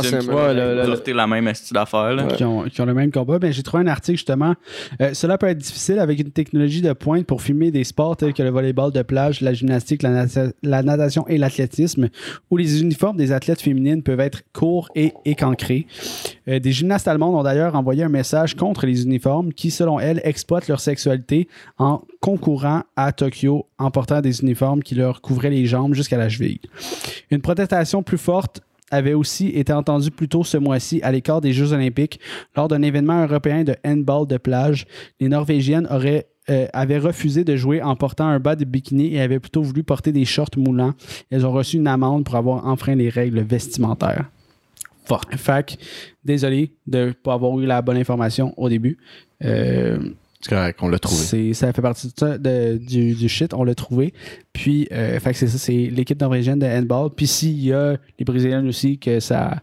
doivent faire la même style d'affaires. là. qui, ont, qui ont le même combat. Ben, j'ai trouvé un article justement. Euh, cela peut être difficile avec une technologie de pointe pour filmer des sports tels que le volleyball de plage, la gymnastique, la, nata- la natation et l'athlétisme, où les uniformes des athlètes féminines peuvent être courts et écancrés. Euh, des gymnastes allemandes ont d'ailleurs envoyé un message contre les uniformes qui, selon elles, exploitent leur sexualité en concourant à Tokyo en portant des uniformes qui leur couvraient les jambes jusqu'à la cheville. Une protestation plus forte avait aussi été entendue plus tôt ce mois-ci à l'écart des Jeux olympiques lors d'un événement européen de handball de plage. Les Norvégiennes auraient euh, avaient refusé de jouer en portant un bas de bikini et avaient plutôt voulu porter des shorts moulants. Elles ont reçu une amende pour avoir enfreint les règles vestimentaires. Fuck. Fait que, désolé de ne pas avoir eu la bonne information au début. Euh, C'est correct, on l'a trouvé. c'est, ça fait partie de ça, de- du, du shit, on l'a trouvé. Puis, euh, fait que c'est ça, c'est l'équipe norvégienne de handball. Puis s'il y a les Brésiliens aussi que ça.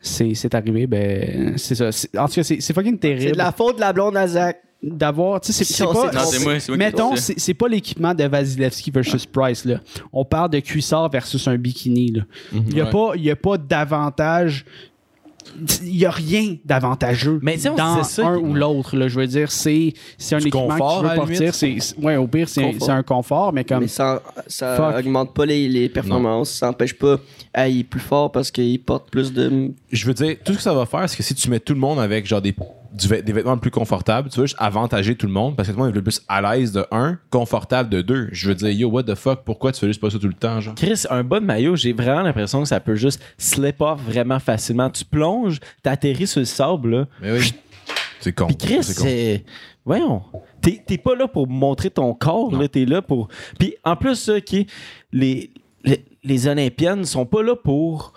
C'est, c'est arrivé, ben c'est ça. C'est- en tout cas, c'est, c'est fucking C'est terrible de la faute de la blonde à Zach. d'avoir. Tu sais, c'est, c'est pas. c'est- Non, c'est c'est Mettons, c'est, c'est pas l'équipement de Vasilevski versus Price. Là. On parle de cuissard versus un bikini. là. Il n'y a, Ouais. pas- il y a pas d'avantage. Il n'y a rien d'avantageux Mais on dans ça, un ou l'autre. là. Je veux dire, c'est, c'est un Du équipement confort, que tu veux porter. C'est, ouais, au pire, c'est, un confort, mais comme. Mais ça, ça Fuck. augmente pas les, les performances. Ça empêche pas. Ah, il est plus fort parce qu'il porte plus de. Je veux dire, tout ce que ça va faire, c'est que si tu mets tout le monde avec genre des, du des vêtements plus confortables, tu vas juste avantager tout le monde parce que tout le monde est le plus à l'aise de un, confortable de deux. Je veux dire, yo, what the fuck, pourquoi tu fais juste pas ça tout le temps, genre? Chris, un bas de maillot, j'ai vraiment l'impression que ça peut juste slip off vraiment facilement. Tu plonges, t'atterris sur le sable, là. Mais oui. C'est con. Puis Chris, C'est. Voyons. T'es pas là pour montrer ton corps, là. T'es là pour. Puis en plus, ça, les, les, les Olympiennes sont pas là pour.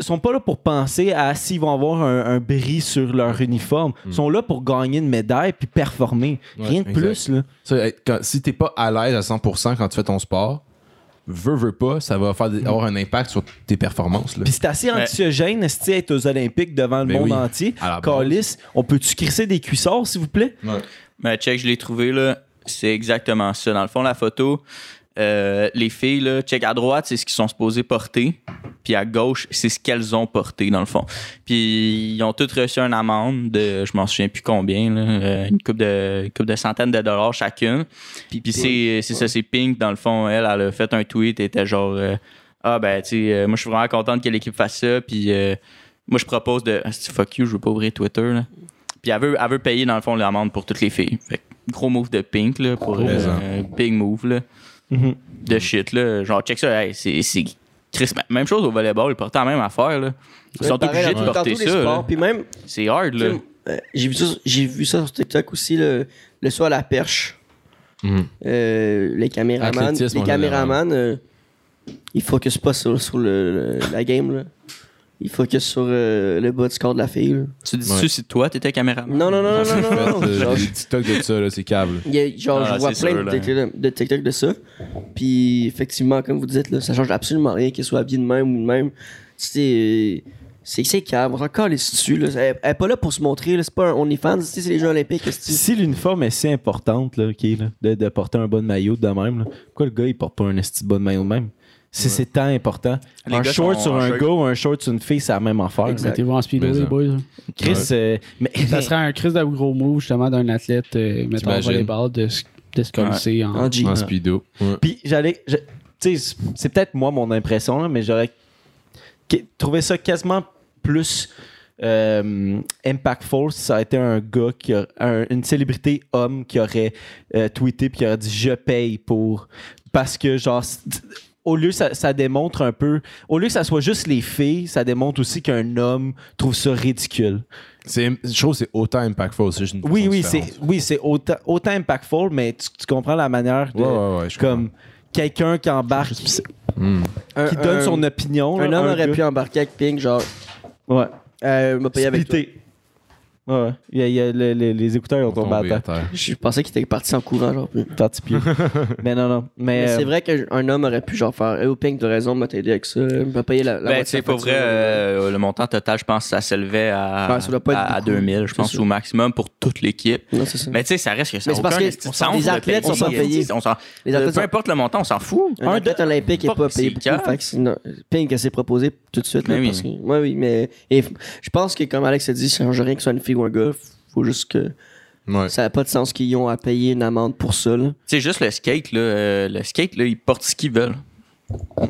Sont pas là pour penser à s'ils vont avoir un, un bris sur leur uniforme. Ils sont là pour gagner une médaille puis performer. Hmm. Ouais, Rien de exact. plus, là. Ça, être- quand- si t'es pas à l'aise à 100% quand tu fais ton sport, veux, veux pas, ça va faire des- avoir un impact sur tes performances. Là. Puis c'est assez Mais- anxiogène, esti, être aux Olympiques devant le Ben monde oui. entier. Calice, on peut-tu crisser des cuissards, s'il vous plaît? Mais check, je l'ai trouvé là. C'est exactement ça. Dans le fond, la photo, euh, les filles, là, check à droite, c'est ce qu'ils sont supposés porter. Puis à gauche, c'est ce qu'elles ont porté, dans le fond. Puis ils ont toutes reçu une amende de, je m'en souviens plus combien, là, euh, une coupe de, une coupe de centaines de dollars chacune. Puis, puis c'est, c'est ça, c'est Pink, dans le fond, elle, elle a fait un tweet, elle était genre, euh, ah ben, tu sais, euh, moi je suis vraiment contente que l'équipe fasse ça. Puis. euh, moi, je propose de. Ah, fuck you, je veux pas ouvrir Twitter, là. Puis elle veut, elle veut payer, dans le fond, l'amende pour toutes les filles. Fait que gros move de Pink, là, pour euh, big move, là. Mhm. De shit, là. Genre, check ça, hey, c'est. Chris, même chose au volleyball, ils portent la même affaire, là. Ils sont Pareil, obligés de porter ça. Puis même, C'est hard, là. euh, j'ai vu, ça- j'ai vu ça sur TikTok aussi, le, le saut à la perche. Mhm. Euh, les caméramans, les caméramans euh, ils focusent pas sur, sur le, le- la game. Là. Ils focusent sur euh, le bas du corps de la fille. là. Tu dis Ouais. si toi, t'étais caméraman? Non, non, non, non, non, non. des TikTok de ça, là, c'est câble. il y a- genre, Ah, je vois c'est plein sûr, de, là. TikTok, de TikTok de ça. Puis, effectivement, comme vous dites, là, ça change absolument rien qu'il soit habillé de même ou de même. C'est. C'est c'est câble, encore les dessus. Là. Elle, elle est pas là pour se montrer, là. c'est pas un OnlyFans, tu sais, c'est les Jeux Olympiques. Si l'uniforme est si importante, là, ok, là, de, de porter un bon maillot de même, là, pourquoi le gars il porte pas un esti de bon maillot de même? Si c'est tant important. Les un short sur un gars ou un short sur une fille, c'est la même affaire. Mettez-vous en speedo, les boys. Chris, euh, mais, Ça serait un Chris de gros move, justement, d'un athlète, euh, mettons, en T'imagines? volleyball, de, se- de se coller en... En. En speedo. Ouais. Puis j'allais. Tu sais, c'est peut-être moi mon impression, là, mais j'aurais trouvé ça quasiment plus euh, impactful si ça a été un gars, qui a, un- une célébrité homme qui aurait euh, tweeté puis qui aurait dit je paye pour. Parce que, genre. Au lieu, ça, ça démontre un peu. Au lieu que ça soit juste les filles, ça démontre aussi qu'un homme trouve ça ridicule. C'est, je trouve que c'est autant impactful. C'est juste une Oui, oui, c'est oui, c'est autant, autant impactful, mais tu, tu comprends la manière de. Ouais, ouais, ouais, je comme quelqu'un qui embarque. Un- qui donne un- son opinion. Un là, homme aurait gars. pu embarquer avec Pink, genre, Ouais. euh, m'a payé avec toi. Ouais, ouais. Il y a- il y a le- le- les écouteurs ont tombé à terre. Je pensais qu'il était parti en courant, genre. Mais, Parti pied. mais non, non. Mais, mais euh, c'est vrai qu'un homme aurait pu, genre, faire, hey, oh, Pink, t'as raison, m'a t'aider avec ça, m'a payé la, la Ben, moitié tu sais, de la pour facture. vrai, euh, le montant total, je pense que ça s'élevait à, Ouais, ça doit pas être à, à beaucoup. 2000, je C'est pense, au maximum pour toute l'équipe. Non, c'est ça. Mais tu sais, ça reste que ça Mais c'est parce aucun que sens les athlètes sont pas payés. On s'en- Les athlètes peu sont- importe le montant, on s'en fout. Un athlète olympique n'est pas payé c'est beaucoup. Fait que c'est Pink, elle s'est proposée tout de suite. Là, Mais oui. parce que, ouais, oui, mais et f- je pense que, comme Alex a dit, ça change rien que ce soit une fille ou un gars. Faut juste que Ouais. ça n'a pas de sens qu'ils ont à payer une amende pour ça. Là. Sais, juste le skate, là, euh, le skate, là, ils portent ce qu'ils veulent.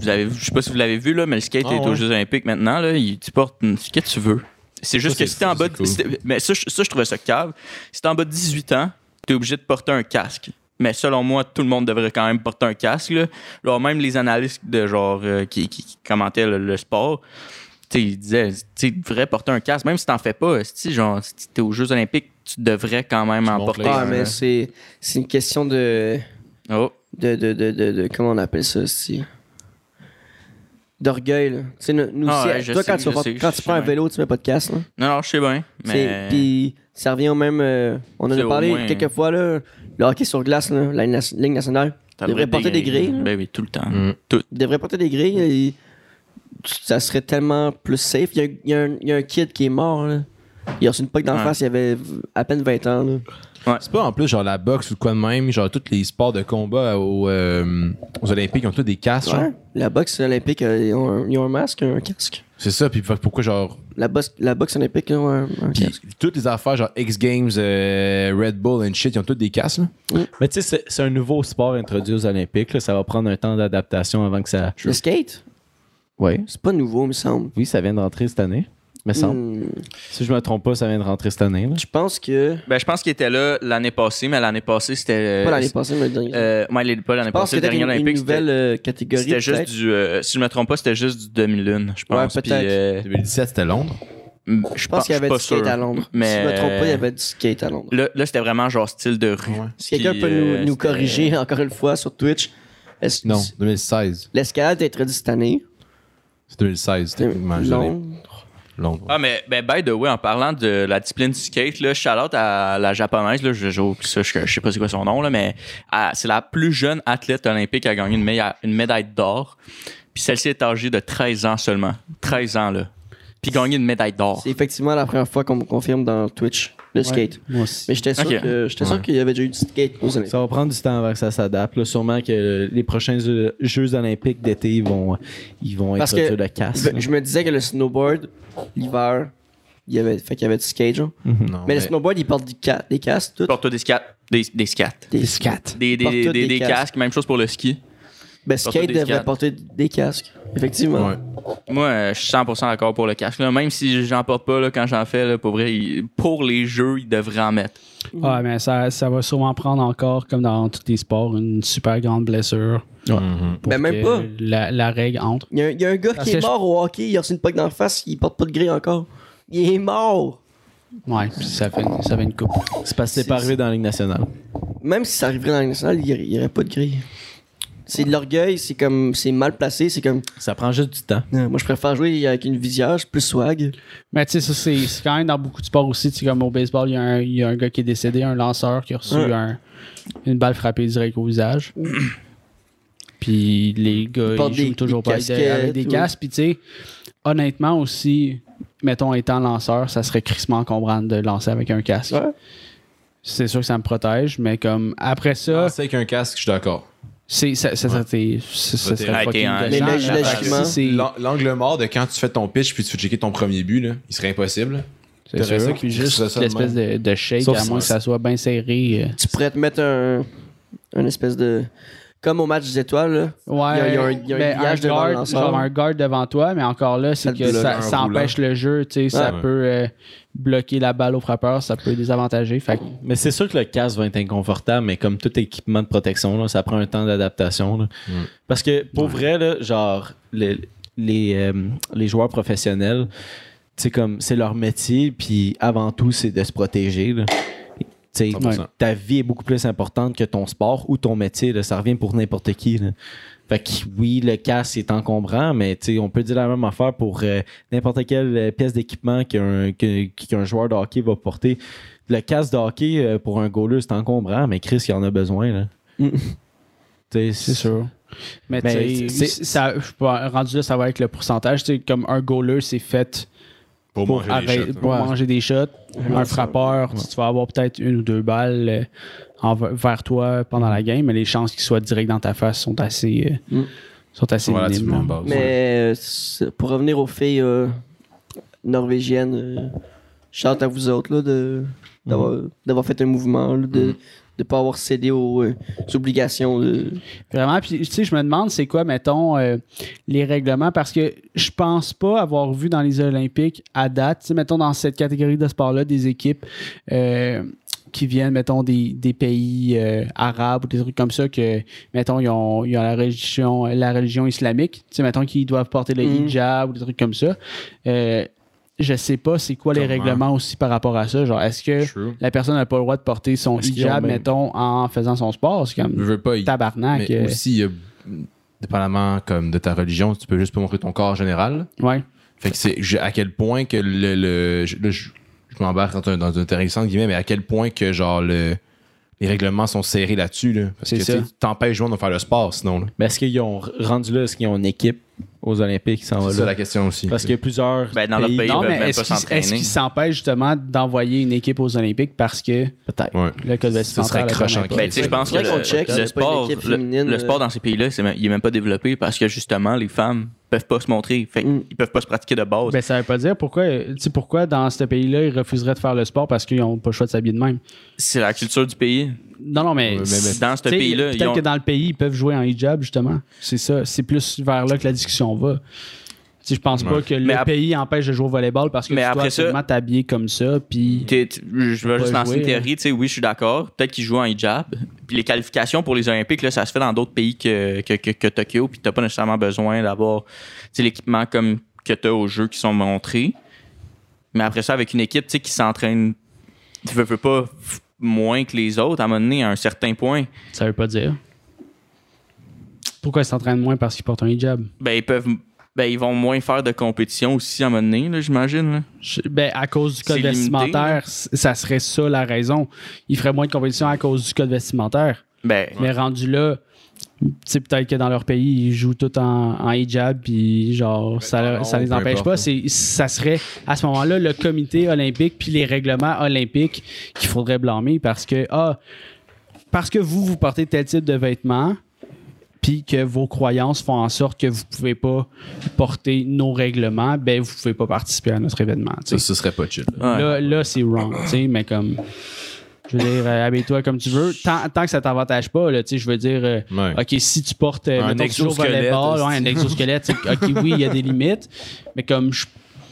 Vous avez, je sais pas si vous l'avez vu, là, mais le skate Ah, est aux ouais. Jeux Olympiques maintenant. Là, il- tu portes une- ce que tu veux. C'est juste Ça, que si t'es en bas de. cool. Mais ça, je- ça, je trouvais ça cave. Si t'es en bas de 18 ans, t'es obligé de porter un casque. Mais selon moi, tout le monde devrait quand même porter un casque. Là. Genre, même les analystes de genre euh, qui, qui- qui commentaient le, le sport, ils disaient, tu devrais porter un casque. Même si t'en fais pas, si genre, si t'es aux Jeux Olympiques, tu devrais quand même en porter Ah, un. mais c'est c'est une question de, Oh. de, de, de, de, de- Comment on appelle ça aussi D'orgueil. là. Tu sais, nous, Ah aussi, ouais, toi, sais, quand, tu, je vas- sais, quand tu prends un vélo, tu mets pas de casque. là. Non, non, je sais bien. Mais. Puis ça revient au même. euh, on en a parlé moins- quelques fois, là, le hockey sur glace, là, la Ligue Ligue nationale. Devrait porter des grilles, là. Ben oui, tout le temps. Mm. Tout. Il devrait porter des grilles. et ça serait tellement plus safe. Il y a, il y a un, il y a un kid qui est mort. Là. Il a reçu une poque d'en Ouais. face, il avait à peine 20 ans. Là. C'est pas en plus genre la boxe ou quoi de même, genre tous les sports de combat aux, euh, aux Olympiques ils ont tous des casques. genre. La boxe olympique, euh, ils ont, un, ils ont un masque, un casque. C'est ça, puis pourquoi genre? La boxe, la boxe olympique, ils ont un, un puis casque. toutes les affaires genre X Games, euh, Red Bull and shit, ils ont tous des casques. Là. mais tu sais, c'est- c'est un nouveau sport introduit aux Olympiques. là. Ça va prendre un temps d'adaptation avant que ça. Le skate, Oui. c'est pas nouveau, il me semble. Oui, ça vient de rentrer cette année. Me semble. Hmm, Si je me trompe pas, ça vient de rentrer cette année. là. Je pense que. Ben, je pense qu'il était là l'année passée, mais l'année passée, c'était. Pas l'année passée, mais le dernier. Euh, ouais, pas l'année je pense passée, que le c'était dernier une, une Olympique, c'était. nouvelle euh, catégorie. C'était juste du. euh, si je me trompe pas, c'était juste du demi-lune, je pense. Ouais, peut-être. euh, 2017 c'était Londres? Je pense qu'il y avait du skate à Londres. Mais, Si je me trompe pas, il y euh, avait du skate à Londres. Là, là c'était vraiment genre style de rue. Si quelqu'un peut nous, euh, nous corriger encore une fois sur Twitch, est-ce que Non, 2016. l'escalade est introduite cette année? C'est 2016 techniquement. je Non. Ah, mais ben, by the way, en parlant de la discipline du skate, là, shout out à la japonaise, là, je, je, ça, je, je sais pas c'est quoi son nom, là, mais c'est la plus jeune athlète olympique à gagner une, médaille- une médaille d'or. Puis celle-ci est âgée de 13 ans seulement. 13 ans, là. Puis gagner une médaille d'or. C'est effectivement la première fois qu'on me confirme dans Twitch le skate. Moi aussi. Mais j'étais sûr Ok. que j'étais sûr Ouais. qu'il y avait déjà eu du skate aux années. Ça va prendre du temps avant que ça s'adapte. là. Sûrement que les prochains Jeux Jeux Olympiques d'été, ils vont, ils vont Parce que le casque. Je, je me disais que le snowboard, l'hiver, il y avait, fait qu'il y avait du skate, genre. Non, Mais le snowboard, il porte du ca- des casques, tout. Porte-toi des skates. Des, des skates. Des Scat. Des, des, Porte-toi des, des des casques. casques. Même chose pour le ski. Ben, porte skate des devrait skates. porter des casques. Effectivement. Ouais. Moi, euh, je suis 100% d'accord pour le casque. Là. Même si j'en porte pas là, quand j'en fais, là, pour vrai, pour les jeux, ils devraient en mettre. Ouais, mais ça, ça va sûrement prendre encore, comme dans tous les sports, une super grande blessure. Mhm. Pour Ben, même que pas. La, la règle entre. Il y, a, il y a un gars Parce qui est je- mort au hockey, il a reçu une poque d'en face, il porte pas de grille encore. Il est mort. Ouais, ça fait, ça fait une coupe. C'est parce que c'est C'est- pas arrivé dans la Ligue nationale. Même si ça arriverait dans la nationale, il y aurait, il y aurait pas de grille. C'est de l'orgueil, c'est comme c'est mal placé, c'est comme Ça prend juste du temps. euh, moi je préfère jouer avec une visière, plus swag. Mais tu sais, ça, c'est c'est quand même dans beaucoup de sports aussi. Tu sais, comme au baseball, il y, a un- il y a un gars qui est décédé, un lanceur qui a reçu Ouais. un- une balle frappée direct au visage. Puis les gars, Ils ils, portent jouent des- toujours des pas avec des- ou- casques. Puis tu sais, honnêtement aussi, mettons étant lanceur, ça serait crissement encombrant de lancer avec un casque. Ouais. C'est sûr que ça me protège, mais comme après ça, Ah, c'est avec un casque, je suis d'accord. C'est ça, ça, ça, t'es- ça- ça Ouais, que si L'angle mort de quand tu fais ton pitch puis tu fais checker ton premier but, là, il serait impossible. C'est ça Puis juste l'espèce de, de shake, Sauf à moins que ça soit bien serré. euh. Tu pourrais te mettre un un espèce de comme au match des étoiles là. Ouais, Il y a- il y a un- il y a un mais grillage devant le guard, lanceur. genre un guard devant toi, mais encore là, c'est que ça, empêche le jeu, tu sais, ça Ouais. peut euh, bloquer la balle au frappeur, ça peut désavantager. Fait que- Mais c'est sûr que le casque va être inconfortable, mais comme tout équipement de protection, là, ça prend un temps d'adaptation. Mm. Parce que pour vrai, là, genre, les, les, euh, les joueurs professionnels, c'est comme c'est leur métier, puis avant tout, c'est de se protéger. là. Tu sais, 100%. ta vie est beaucoup plus importante que ton sport ou ton métier. là. ça revient pour n'importe qui. là. Fait que oui, le casque est encombrant, mais tu sais, on peut dire la même affaire pour euh, n'importe quelle euh, pièce d'équipement qu'un que- qu'un joueur de hockey va porter. Le casque de hockey euh, pour un goaler, c'est encombrant, mais Chris, il en a besoin. Là. Mm. C'est sûr. Mais, Mais tu sais, c'est- ça, je suis pas- rendu là, ça va avec le pourcentage. Comme un goaler, c'est fait Pour, pour, manger arrêter- des shots. pour Ouais. manger des shots. un frappeur, tu vas avoir peut-être une ou deux balles euh, vers toi pendant la game, mais les chances qu'il soit direct dans ta face sont assez, euh, Mm. sont assez minimes. basses. Mais euh, pour revenir aux filles euh, norvégiennes, euh, chante à vous autres là, de, d'avoir, d'avoir fait un mouvement, là, de ne pas avoir cédé aux, euh, aux obligations. De... Vraiment, puis tu sais, je me demande c'est quoi, mettons, euh, les règlements, parce que je pense pas avoir vu dans les Olympiques à date, tu sais, mettons, dans cette catégorie de sport-là, des équipes euh, qui viennent, mettons, des, des pays euh, arabes ou des trucs comme ça, que, mettons, ils ont, ils ont la, religion, la religion islamique, tu sais, mettons, qu'ils doivent porter le Mhm. hijab ou des trucs comme ça. Euh, je sais pas c'est quoi les règlements aussi par rapport à ça. Genre, est-ce que True. la personne n'a pas le droit de porter son hijab, même- mettons, en faisant son sport? C'est Je comme veux pas y tabarnak. Mais euh, aussi, a, dépendamment comme de ta religion, tu peux juste pas montrer ton corps en général. Ouais. Fait que c'est à quel point que le. Je, m'embarque dans un, dans un terrain sans guillemets, mais à quel point que genre le. Les règlements sont serrés là-dessus. Là, parce que ça. tu t'empêches de faire le sport sinon. là. Mais est-ce qu'ils ont rendu là, est-ce qu'ils ont une équipe? Aux Olympiques qui s'en va C'est ça là? la question aussi. Parce qu'il y a plusieurs Ben, dans leur pays, Non, mais est-ce pas qu'ils s'empêchent justement d'envoyer une équipe aux Olympiques parce que peut-être. Ouais. le code Ce vestimentaire serait permet pas? Ben, tu sais, je pense que Faudrait qu'on le, check, le c'est sport, le, euh. sport dans ces pays-là, c'est il est même pas développé parce que justement, les femmes peuvent pas se montrer. Fait Mm. ils peuvent pas se pratiquer de base. Ben, ça veut pas dire pourquoi, tu sais, pourquoi dans ce pays-là, ils refuseraient de faire le sport parce qu'ils n'ont pas le choix de s'habiller de même. c'est la culture du pays. Non, non, mais, Ouais, mais- mais- Dans ce tu sais, pays-là, peut-être ont- que dans le pays, ils peuvent jouer en hijab, justement. C'est ça. C'est plus vers là que la discussion va. Tu sais, je pense pas que Mais le ap- pays empêche de jouer au volleyball parce que Mais tu dois absolument t'habiller comme ça, puis... T'es- t'es- je vais Pas juste lancer une théorie, tu sais, oui, je suis d'accord. Peut-être qu'ils jouent en hijab. Puis les qualifications pour les Olympiques, là, ça se fait dans d'autres pays que, que, que, que Tokyo. Puis t'as pas nécessairement besoin d'avoir tu l'équipement comme que t'as aux jeux qui sont montrés. Mais après ça, avec une équipe tu sais, qui s'entraîne, tu veux, veux pas moins que les autres, à un moment donné, à un certain point, Ça veut pas dire. Pourquoi ils s'entraînent moins parce qu'ils portent un hijab? ben ils peuvent. Ben, ils vont moins faire de compétition aussi à un moment donné, là, j'imagine. là. Ben, à cause du code limité, vestimentaire, ça serait ça la raison. Ils feraient moins de compétition à cause du code vestimentaire. Ben, Mais rendu là, c'est peut-être que dans leur pays, ils jouent tout en, en hijab, puis genre, ça, non, ça les empêche pas. là. C'est, ça serait à ce moment-là le comité olympique puis les règlements olympiques qu'il faudrait blâmer parce que, ah, parce que vous, vous portez tel type de vêtements, puis que vos croyances font en sorte que vous pouvez pas porter nos règlements, ben vous pouvez pas participer à notre événement. tu sais. Ça, ce serait pas chill. ouais. Là, là c'est wrong, tu sais, mais comme. Je veux dire, euh, habille-toi comme tu veux. Tant, tant que ça t'avantage pas, là, tu sais, je veux dire, euh, Ouais. OK, si tu portes euh, Un mettons, exosquelette, volleyball, ouais, un exosquelette, OK, oui, il y a des limites, mais comme je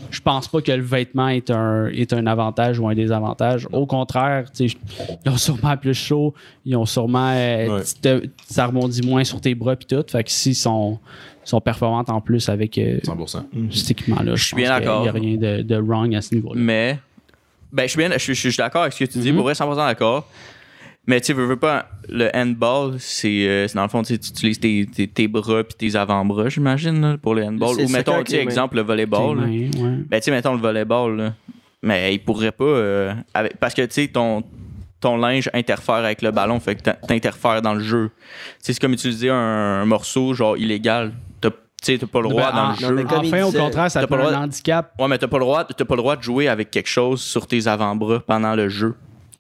je pense pas que le vêtement est un, est un avantage ou un désavantage. Au contraire, tu sais, ils ont sûrement plus chaud, ils ont sûrement. euh, Ouais. tu te- ça rebondit moins sur tes bras puis tout. Fait que s'ils sont, sont performantes en plus avec euh, 100%. cet équipement-là, Je suis bien pense qu'il d'accord. n'y a rien de, de wrong à ce niveau-là. Mais, ben, je suis bien, je suis, je suis- je suis d'accord avec ce que tu dis, Mhm. pour vrai, 100% d'accord. Mais tu veux, veux pas, le handball, c'est euh, dans le fond, tu utilises tes, tes, tes bras puis tes avant-bras, j'imagine, pour le handball. Ou mettons, tu exemple, le volleyball. mains, ouais. Ben, tu sais, mettons le volleyball, là. Mais il pourrait pas. euh, avec- parce que, tu sais, ton, ton linge interfère avec le ballon, fait que t'in- t'interfères dans le jeu. C'est comme utiliser un, un morceau, genre, illégal. T'as- Tu sais, t'as pas le droit Ben, dans en- le non, jeu. Enfin, au contraire, ça t'as pas le être un droit- handicap. Ouais, mais t'as pas le droit, t'as pas le droit de jouer avec quelque chose sur tes avant-bras pendant le jeu.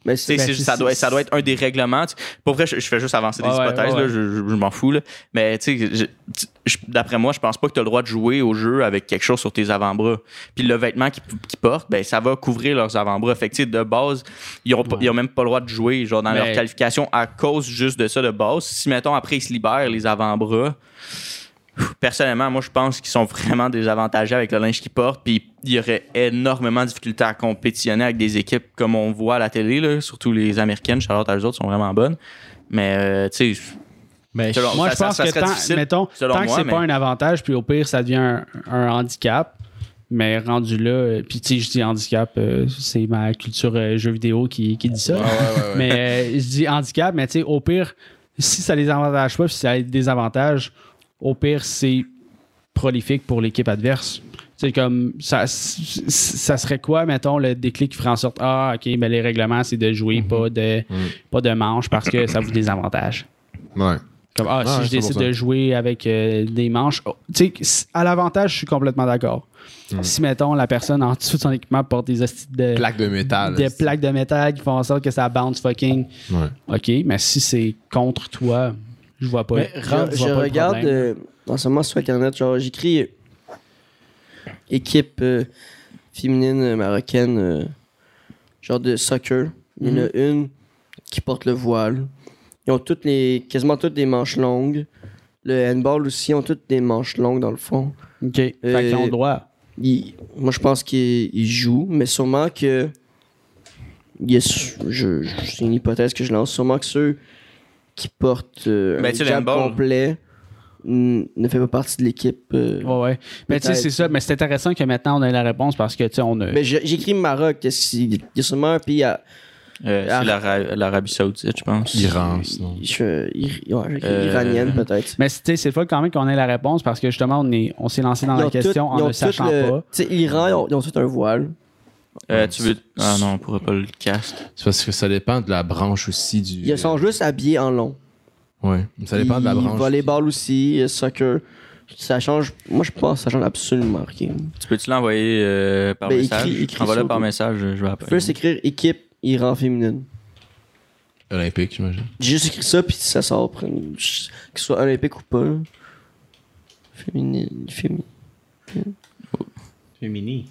Mais c'est c'est- c'est- ça, doit, ça doit être un des règlements. Pour vrai, je, je fais juste avancer des ouais, hypothèses, ouais, là, je, je- je m'en fous. Là. Mais d'après moi, je pense pas que tu as le droit de jouer au jeu avec quelque chose sur tes avant-bras. Puis le vêtement qu'ils qu'ils portent, ben, ça va couvrir leurs avant-bras. Fait que tu sais, de base, ils ont, pas- ils ont même pas le droit de jouer genre, dans Mais- leur qualification à cause juste de ça de base. Si, mettons, après, ils se libèrent les avant-bras, personnellement, moi, je pense qu'ils sont vraiment désavantagés avec le linge qu'ils portent. Puis il y aurait énormément de difficultés à compétitionner avec des équipes comme on voit à la télé, là, surtout les américaines. Charlotte, elles autres sont vraiment bonnes. Mais, euh, tu sais, Mais Selon- Moi, ça- je pense ça que tant, mettons, selon tant que c'est mais- pas un avantage, puis au pire, ça devient un, un handicap. Mais rendu là, euh, puis tu sais, je dis handicap, euh, c'est ma culture euh, jeu vidéo qui, qui dit ça. Mais euh, je dis handicap, mais tu sais, au pire, si ça les avantage pas, puis si ça a des avantages, au pire, c'est prolifique pour l'équipe adverse. C'est comme ça, ça serait quoi, mettons, le déclic qui ferait en sorte Ah, ok, mais les règlements, c'est de jouer, pas de pas de manche parce que ça vous désavantage. Ouais. Comme, ah, si je décide 100%. de jouer avec euh, des manches, oh, tu sais, à l'avantage, je suis complètement d'accord. Si, mettons, la personne en dessous de son équipement porte des de, Plaque de métal. des plaques de métal qui font en sorte que ça bounce fucking. Ouais. OK, mais si c'est contre toi, je vois pas. Mais je Je, vois je pas le regarde euh, en ce moment sur Internet, genre, j'écris euh, équipe euh, féminine euh, marocaine, euh, genre de soccer. Il y en a une qui porte le voile. Ils ont toutes les, quasiment toutes des manches longues. Le handball aussi, ils ont toutes des manches longues dans le fond. OK, fait qu'ils ont le droit. Moi, je pense qu'ils ils jouent, mais sûrement que. il y a su- je, je- c'est une hypothèse que je lance. Sûrement que ceux qui portent euh, Ben, un jab complet mm, ne fait pas partie de l'équipe. euh. Ouais, ouais. Mais tu sais, c'est ça. Mais c'est intéressant que maintenant on ait la réponse parce que, tu sais, on a. Mais j'écris Maroc. Il y a sûrement un pays à. euh, c'est l'Ara- l'Arabie Saoudite, je pense. Iran, sinon. Je, ouais, Euh, iranienne, peut-être. Mais tu sais, c'est le fun quand même qu'on ait la réponse parce que justement, on est- on s'est lancé dans la question tout- en ne sachant le- pas. Tu sais, l'Iran, ils ont, ils ont tout un voile. Euh, tu veux. Ah non, on pourrait pas le cast. C'est parce que ça dépend de la branche aussi du. Ils sont juste habillés en long. Ouais. Ça dépend de la branche. Volleyball aussi, euh, soccer. Ça change. Moi, je pense que ça change absolument rien. Tu peux-tu l'envoyer euh, par Ben, message? Envoie-le par message, je vais appeler. First écrire équipe Iran féminine. Olympique, j'imagine. J'ai juste écrit ça, puis ça sort. après, Que ce soit olympique ou pas. là. Féminine. féminine Fémini.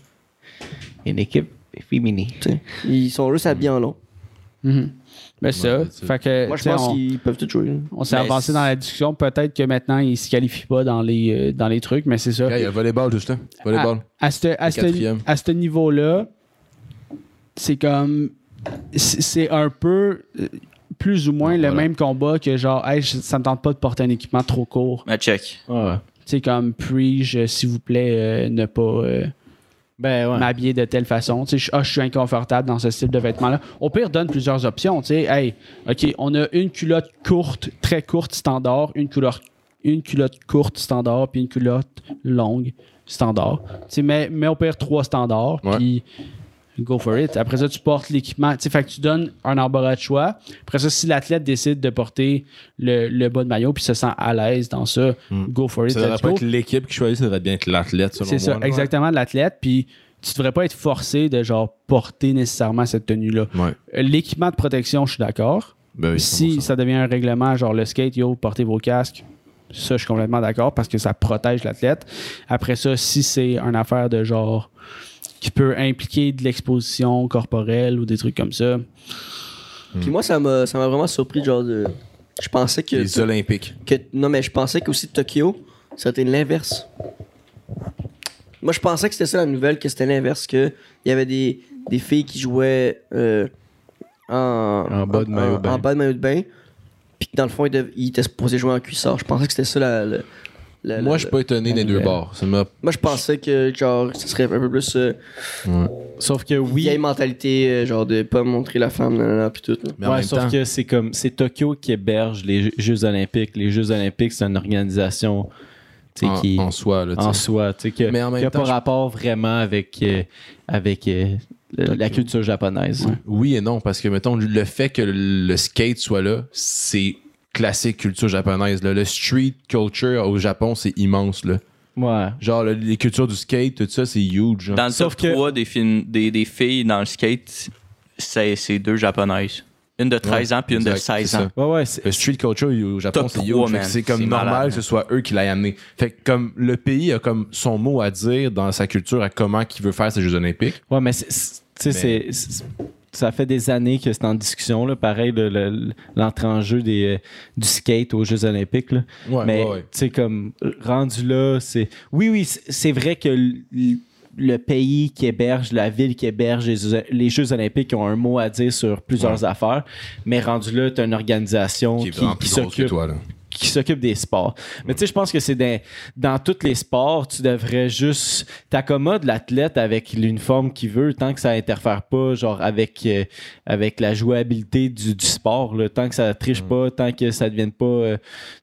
Une équipe sais. Ils sont juste habillés en long. Mhm. Ben, ça. Ouais, c'est- Fait que, Moi, je pense on- qu'ils peuvent tout jouer. On s'est Mais avancé c'est- dans la discussion. Peut-être que maintenant, il ne se qualifie pas dans les, euh, dans les trucs, mais c'est ça. Il y a le volleyball, juste là. Volleyball. À, ce, à, ce, quatrième. à ce niveau-là, c'est comme. C'est c'est un peu euh, plus ou moins le Voilà. même combat que genre, hey, je- ça me tente pas de porter un équipement trop court. Mais check. Sais, comme, puis-je, s'il vous plaît, euh, ne pas. euh, Ben ouais. m'habiller de telle façon. Tu sais, je, ah, je suis inconfortable dans ce style de vêtements-là. Au pire, donne plusieurs options. Tu sais, hey, OK, on a une culotte courte, très courte, standard, une culotte, une culotte courte, standard, puis une culotte longue, standard. Tu sais, mets, mets au pire trois standards, Ouais. puis go for it. Après ça, tu portes l'équipement. Tu fait que tu donnes un embarras de choix. Après ça, si l'athlète décide de porter le, le bas de maillot puis se sent à l'aise dans ça, go for it. Ça devrait pas être l'équipe qui choisit, ça devrait bien être l'athlète, selon C'est ça, là. exactement, de l'athlète. Puis tu devrais pas être forcé de genre porter nécessairement cette tenue-là. Ouais. Euh, L'équipement de protection, je suis d'accord. Ben oui, si 100%. ça devient un règlement, genre le skate, yo, portez vos casques. Ça, je suis complètement d'accord parce que ça protège l'athlète. Après ça, si c'est une affaire de genre qui peut impliquer de l'exposition corporelle ou des trucs comme ça, Puis moi, ça m'a ça m'a vraiment surpris, genre de. Je pensais que, Les Olympiques. que. Non, mais je pensais qu'aussi Tokyo, c'était l'inverse. Moi, je pensais que c'était ça la nouvelle, que c'était l'inverse, que il y avait des, des filles qui jouaient euh, en, En bas de maillot de bain. en bas de maillot de bain. Puis que dans le fond, ils, dev- ils étaient supposés jouer en cuissard. Je pensais que c'était ça la. la- la- Moi, la- je suis pas étonné des deux bords. Ça. Moi, je pensais que, genre, ce serait un peu plus. euh, Sauf que oui. vieille mentalité, euh, genre de pas montrer la femme, nanana, puis tout. là. Mais en ouais, sauf temps, que c'est comme c'est Tokyo qui héberge les Jeux- Olympiques. Les Jeux Olympiques, c'est une organisation en, qui en soi, là, en soi, tu sais, que- Mais en même qui a temps, pas je- rapport vraiment avec euh, avec euh, la culture japonaise. Oui et non, parce que, mettons, le fait que le skate soit là, c'est classique culture japonaise. là. Le street culture au Japon, c'est immense. Là. Ouais. Genre, le- les cultures du skate, tout ça, c'est huge. genre. Dans le Sauf top que- 3 des, films, des, des filles dans le skate, c'est c'est deux japonaises. Une de 13 ans puis une de Exact, 16 c'est ans. Ouais, ouais, c'est- Le street culture au Japon, Top c'est 3, huge. C'est comme C'est normal malade, que ce soit eux qui l'aient amené. Fait que comme le pays a comme son mot à dire dans sa culture à comment il veut faire ses Jeux Olympiques. Ouais, mais c'est- ça fait des années que c'est en discussion. Là. Pareil, le- le- l'entrée en jeu des, euh, du skate aux Jeux Olympiques. Là. Ouais, mais ouais, ouais. tu sais, comme rendu là, c'est. Oui, oui, c'est vrai que le pays qui héberge, la ville qui héberge les, les Jeux Olympiques ont un mot à dire sur plusieurs affaires. Mais rendu là, tu as une organisation Qui qui, qui plus grosse que s'occupe toi, là. Qui s'occupe des sports. Mais tu sais, je pense que c'est dans, dans tous les sports, tu devrais juste t'accommodes l'athlète avec l'uniforme qu'il veut tant que ça interfère pas genre avec euh, avec la jouabilité du, du sport là, tant que ça triche pas, tant que ça devienne pas euh,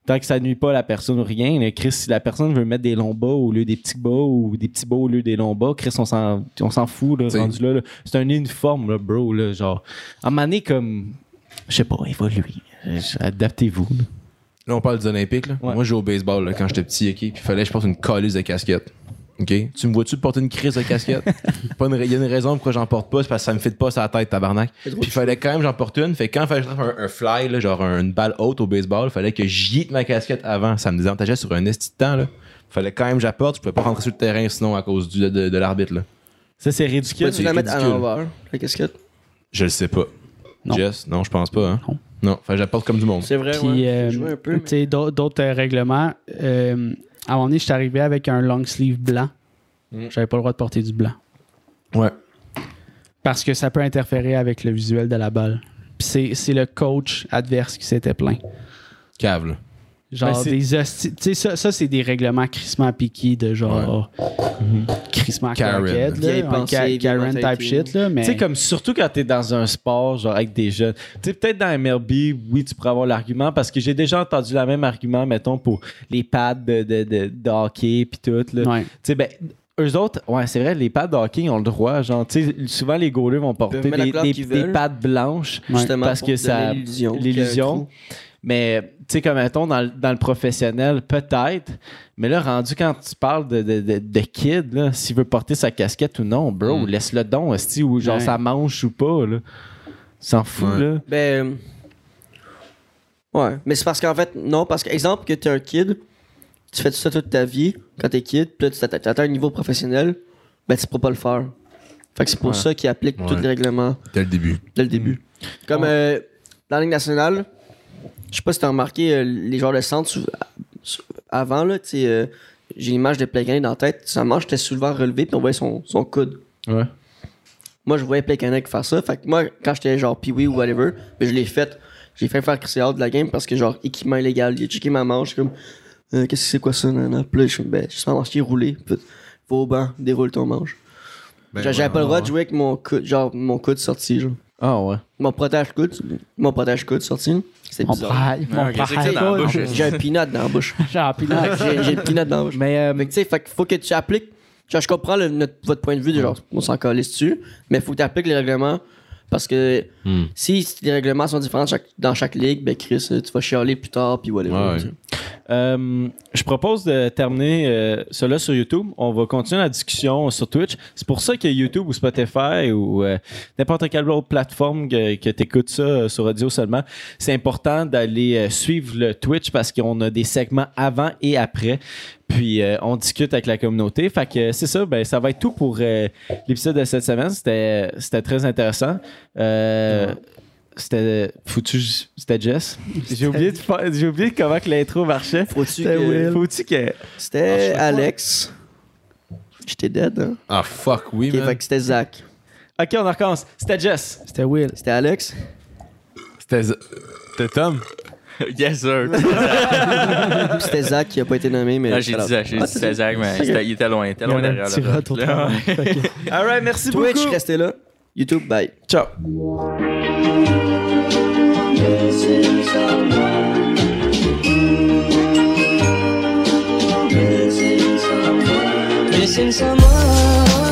tant que ça nuit pas à la personne ou rien. là. Chris, si la personne veut mettre des longs bas au lieu des petits bas ou des petits bas au lieu des longs bas, Chris, on s'en on s'en fout là, rendu là, là. C'est un uniforme là, bro là, genre à un moment donné, comme je sais pas, évolue. Adaptez-vous. Là. On parle des Olympiques. Là. Ouais. Moi, je jouais au baseball là, quand j'étais petit, OK? Puis il fallait que je porte une calice de casquette. OK? Tu me vois-tu porter une crise de casquette? Il y a une raison pourquoi j'en porte pas, c'est parce que ça me fit pas sur la tête, tabarnak. Puis il fallait quand même j'en porte une. Fait que quand il fallait que je un, un fly, là, genre une balle haute au baseball, il fallait que j'y ma casquette avant. Ça me désavantageait sur un esti de temps. Là. fallait quand même que j'apporte. Je pouvais pas rentrer sur le terrain sinon à cause du, de, de l'arbitre. Là. Ça, c'est ridicule. Peux-tu la mettre à l'envers, la casquette? Je le sais pas. Non. Jess? Non, je pense pas. Hein? Non. Non, que j'apporte comme du monde. C'est vrai, Puis, ouais. euh, mais- d'autres d'autres, euh, règlements. euh, à un moment donné, je suis arrivé avec un long sleeve blanc. Mm. J'avais pas le droit de porter du blanc. Ouais. Parce que ça peut interférer avec le visuel de la balle. Puis c'est, c'est le coach adverse qui s'était plaint. Cave, là. Ben, Genre c'est- des hosties. Tu sais, ça, ça, c'est des règlements crissement piqués de genre. Crissement Karen. Karen. Vieille Là, pensée, Karen type shit, là. Mais. Tu sais, comme surtout quand t'es dans un sport, genre avec des jeunes. Tu sais, peut-être dans MLB, oui, tu pourrais avoir l'argument parce que j'ai déjà entendu le même argument, mettons, pour les pads de, de, de, de hockey puis tout. Là. Ouais. Tu sais, ben. Eux autres, ouais, c'est vrai, les pads de hockey ils ont le droit. Genre, tu sais, souvent les goalers vont porter des, des, pads blanches Justement, parce pour que ça. l'illusion Mais, tu sais, comme mettons, dans, le- dans le professionnel, peut-être. Mais là, rendu quand tu parles de, de, de, de kid, là, s'il veut porter sa casquette ou non, bro, Mm. laisse-le don, esti, ou genre Ouais. ça manche ou pas, là. S'en fout, Ouais. là. Ben. Ouais, mais c'est parce qu'en fait, non, parce que, exemple, que t'es un kid, tu fais tout ça toute ta vie quand t'es kid, puis là, tu t'atteins un niveau professionnel, ben, tu pourras pas le faire. Fait que c'est pour Ouais. ça qu'ils appliquent tous les règlements Dès le début. dès le début. Comme euh, dans la Ligue nationale, je sais pas si t'as remarqué, euh, les joueurs de centre, avant, là, tu sais, euh, j'ai l'image de Plekanec dans la tête, sa manche était souvent relevée, puis on voyait son, son coude. Ouais. Moi, je voyais Plekanec faire ça. Fait que moi, quand j'étais genre pee ou whatever, ben, je l'ai fait. J'ai fait faire Chris de la game parce que, genre, équipement illégal. Il a checké ma manche, comme, euh, qu'est-ce que c'est quoi ça, nana? Puis là, je suis ben, je suis en manche roulé. Puis, va au banc, déroule ton manche. Ben, J'avais ouais, pas le droit ouais. de jouer avec mon coude, genre, mon coude sorti, genre. Ah ouais. Mon protège-coude, mon protège-coude sorti. C'est Mon bizarre. Mon Ah, qu'est-ce que c'est dans la bouche? J'ai un peanut dans la bouche. J'ai un peanut. J'ai j'ai le peanut dans la bouche. Mais, euh, Fait que, tu sais, fait qu'il faut que tu appliques. Genre, je comprends le- notre- votre point de vue, de genre, on s'en calisse dessus, mais il faut que tu appliques les règlements parce que Hmm. si les règlements sont différents chaque- dans chaque ligue, ben Chris, euh, tu vas chialer plus tard, puis whatever. Ouais. tu sais. Euh, je propose de terminer euh, cela sur YouTube. On va continuer la discussion sur Twitch. C'est pour ça que YouTube ou Spotify ou euh, n'importe quelle autre plateforme que, tu écoutes ça sur audio seulement, c'est important d'aller suivre le Twitch parce qu'on a des segments avant et après. Puis on discute avec la communauté. Fait que c'est ça, ben, ça va être tout pour l'épisode de cette semaine. C'était très intéressant. C'était foutu, c'était Jess. J'ai oublié, de j'ai oublié comment que l'intro marchait. Faut-tu C'était que- Will. Faut-tu que. C'était Alex. J'étais dead, hein? Ah, fuck, oui, Ok, man. fait que c'était Zach. Ok, on recommence. C'était Jess. C'était Will. C'était Alex. C'était c'était Tom. yes, sir. C'était Zach qui a pas été nommé, mais. Ah, j'ai dit Zach, j'ai dit c'était Zach, mais c'était- il était loin, il était loin derrière. petit là. Alright, merci Twitch, beaucoup. restez là. YouTube, bye. Ciao. Missing someone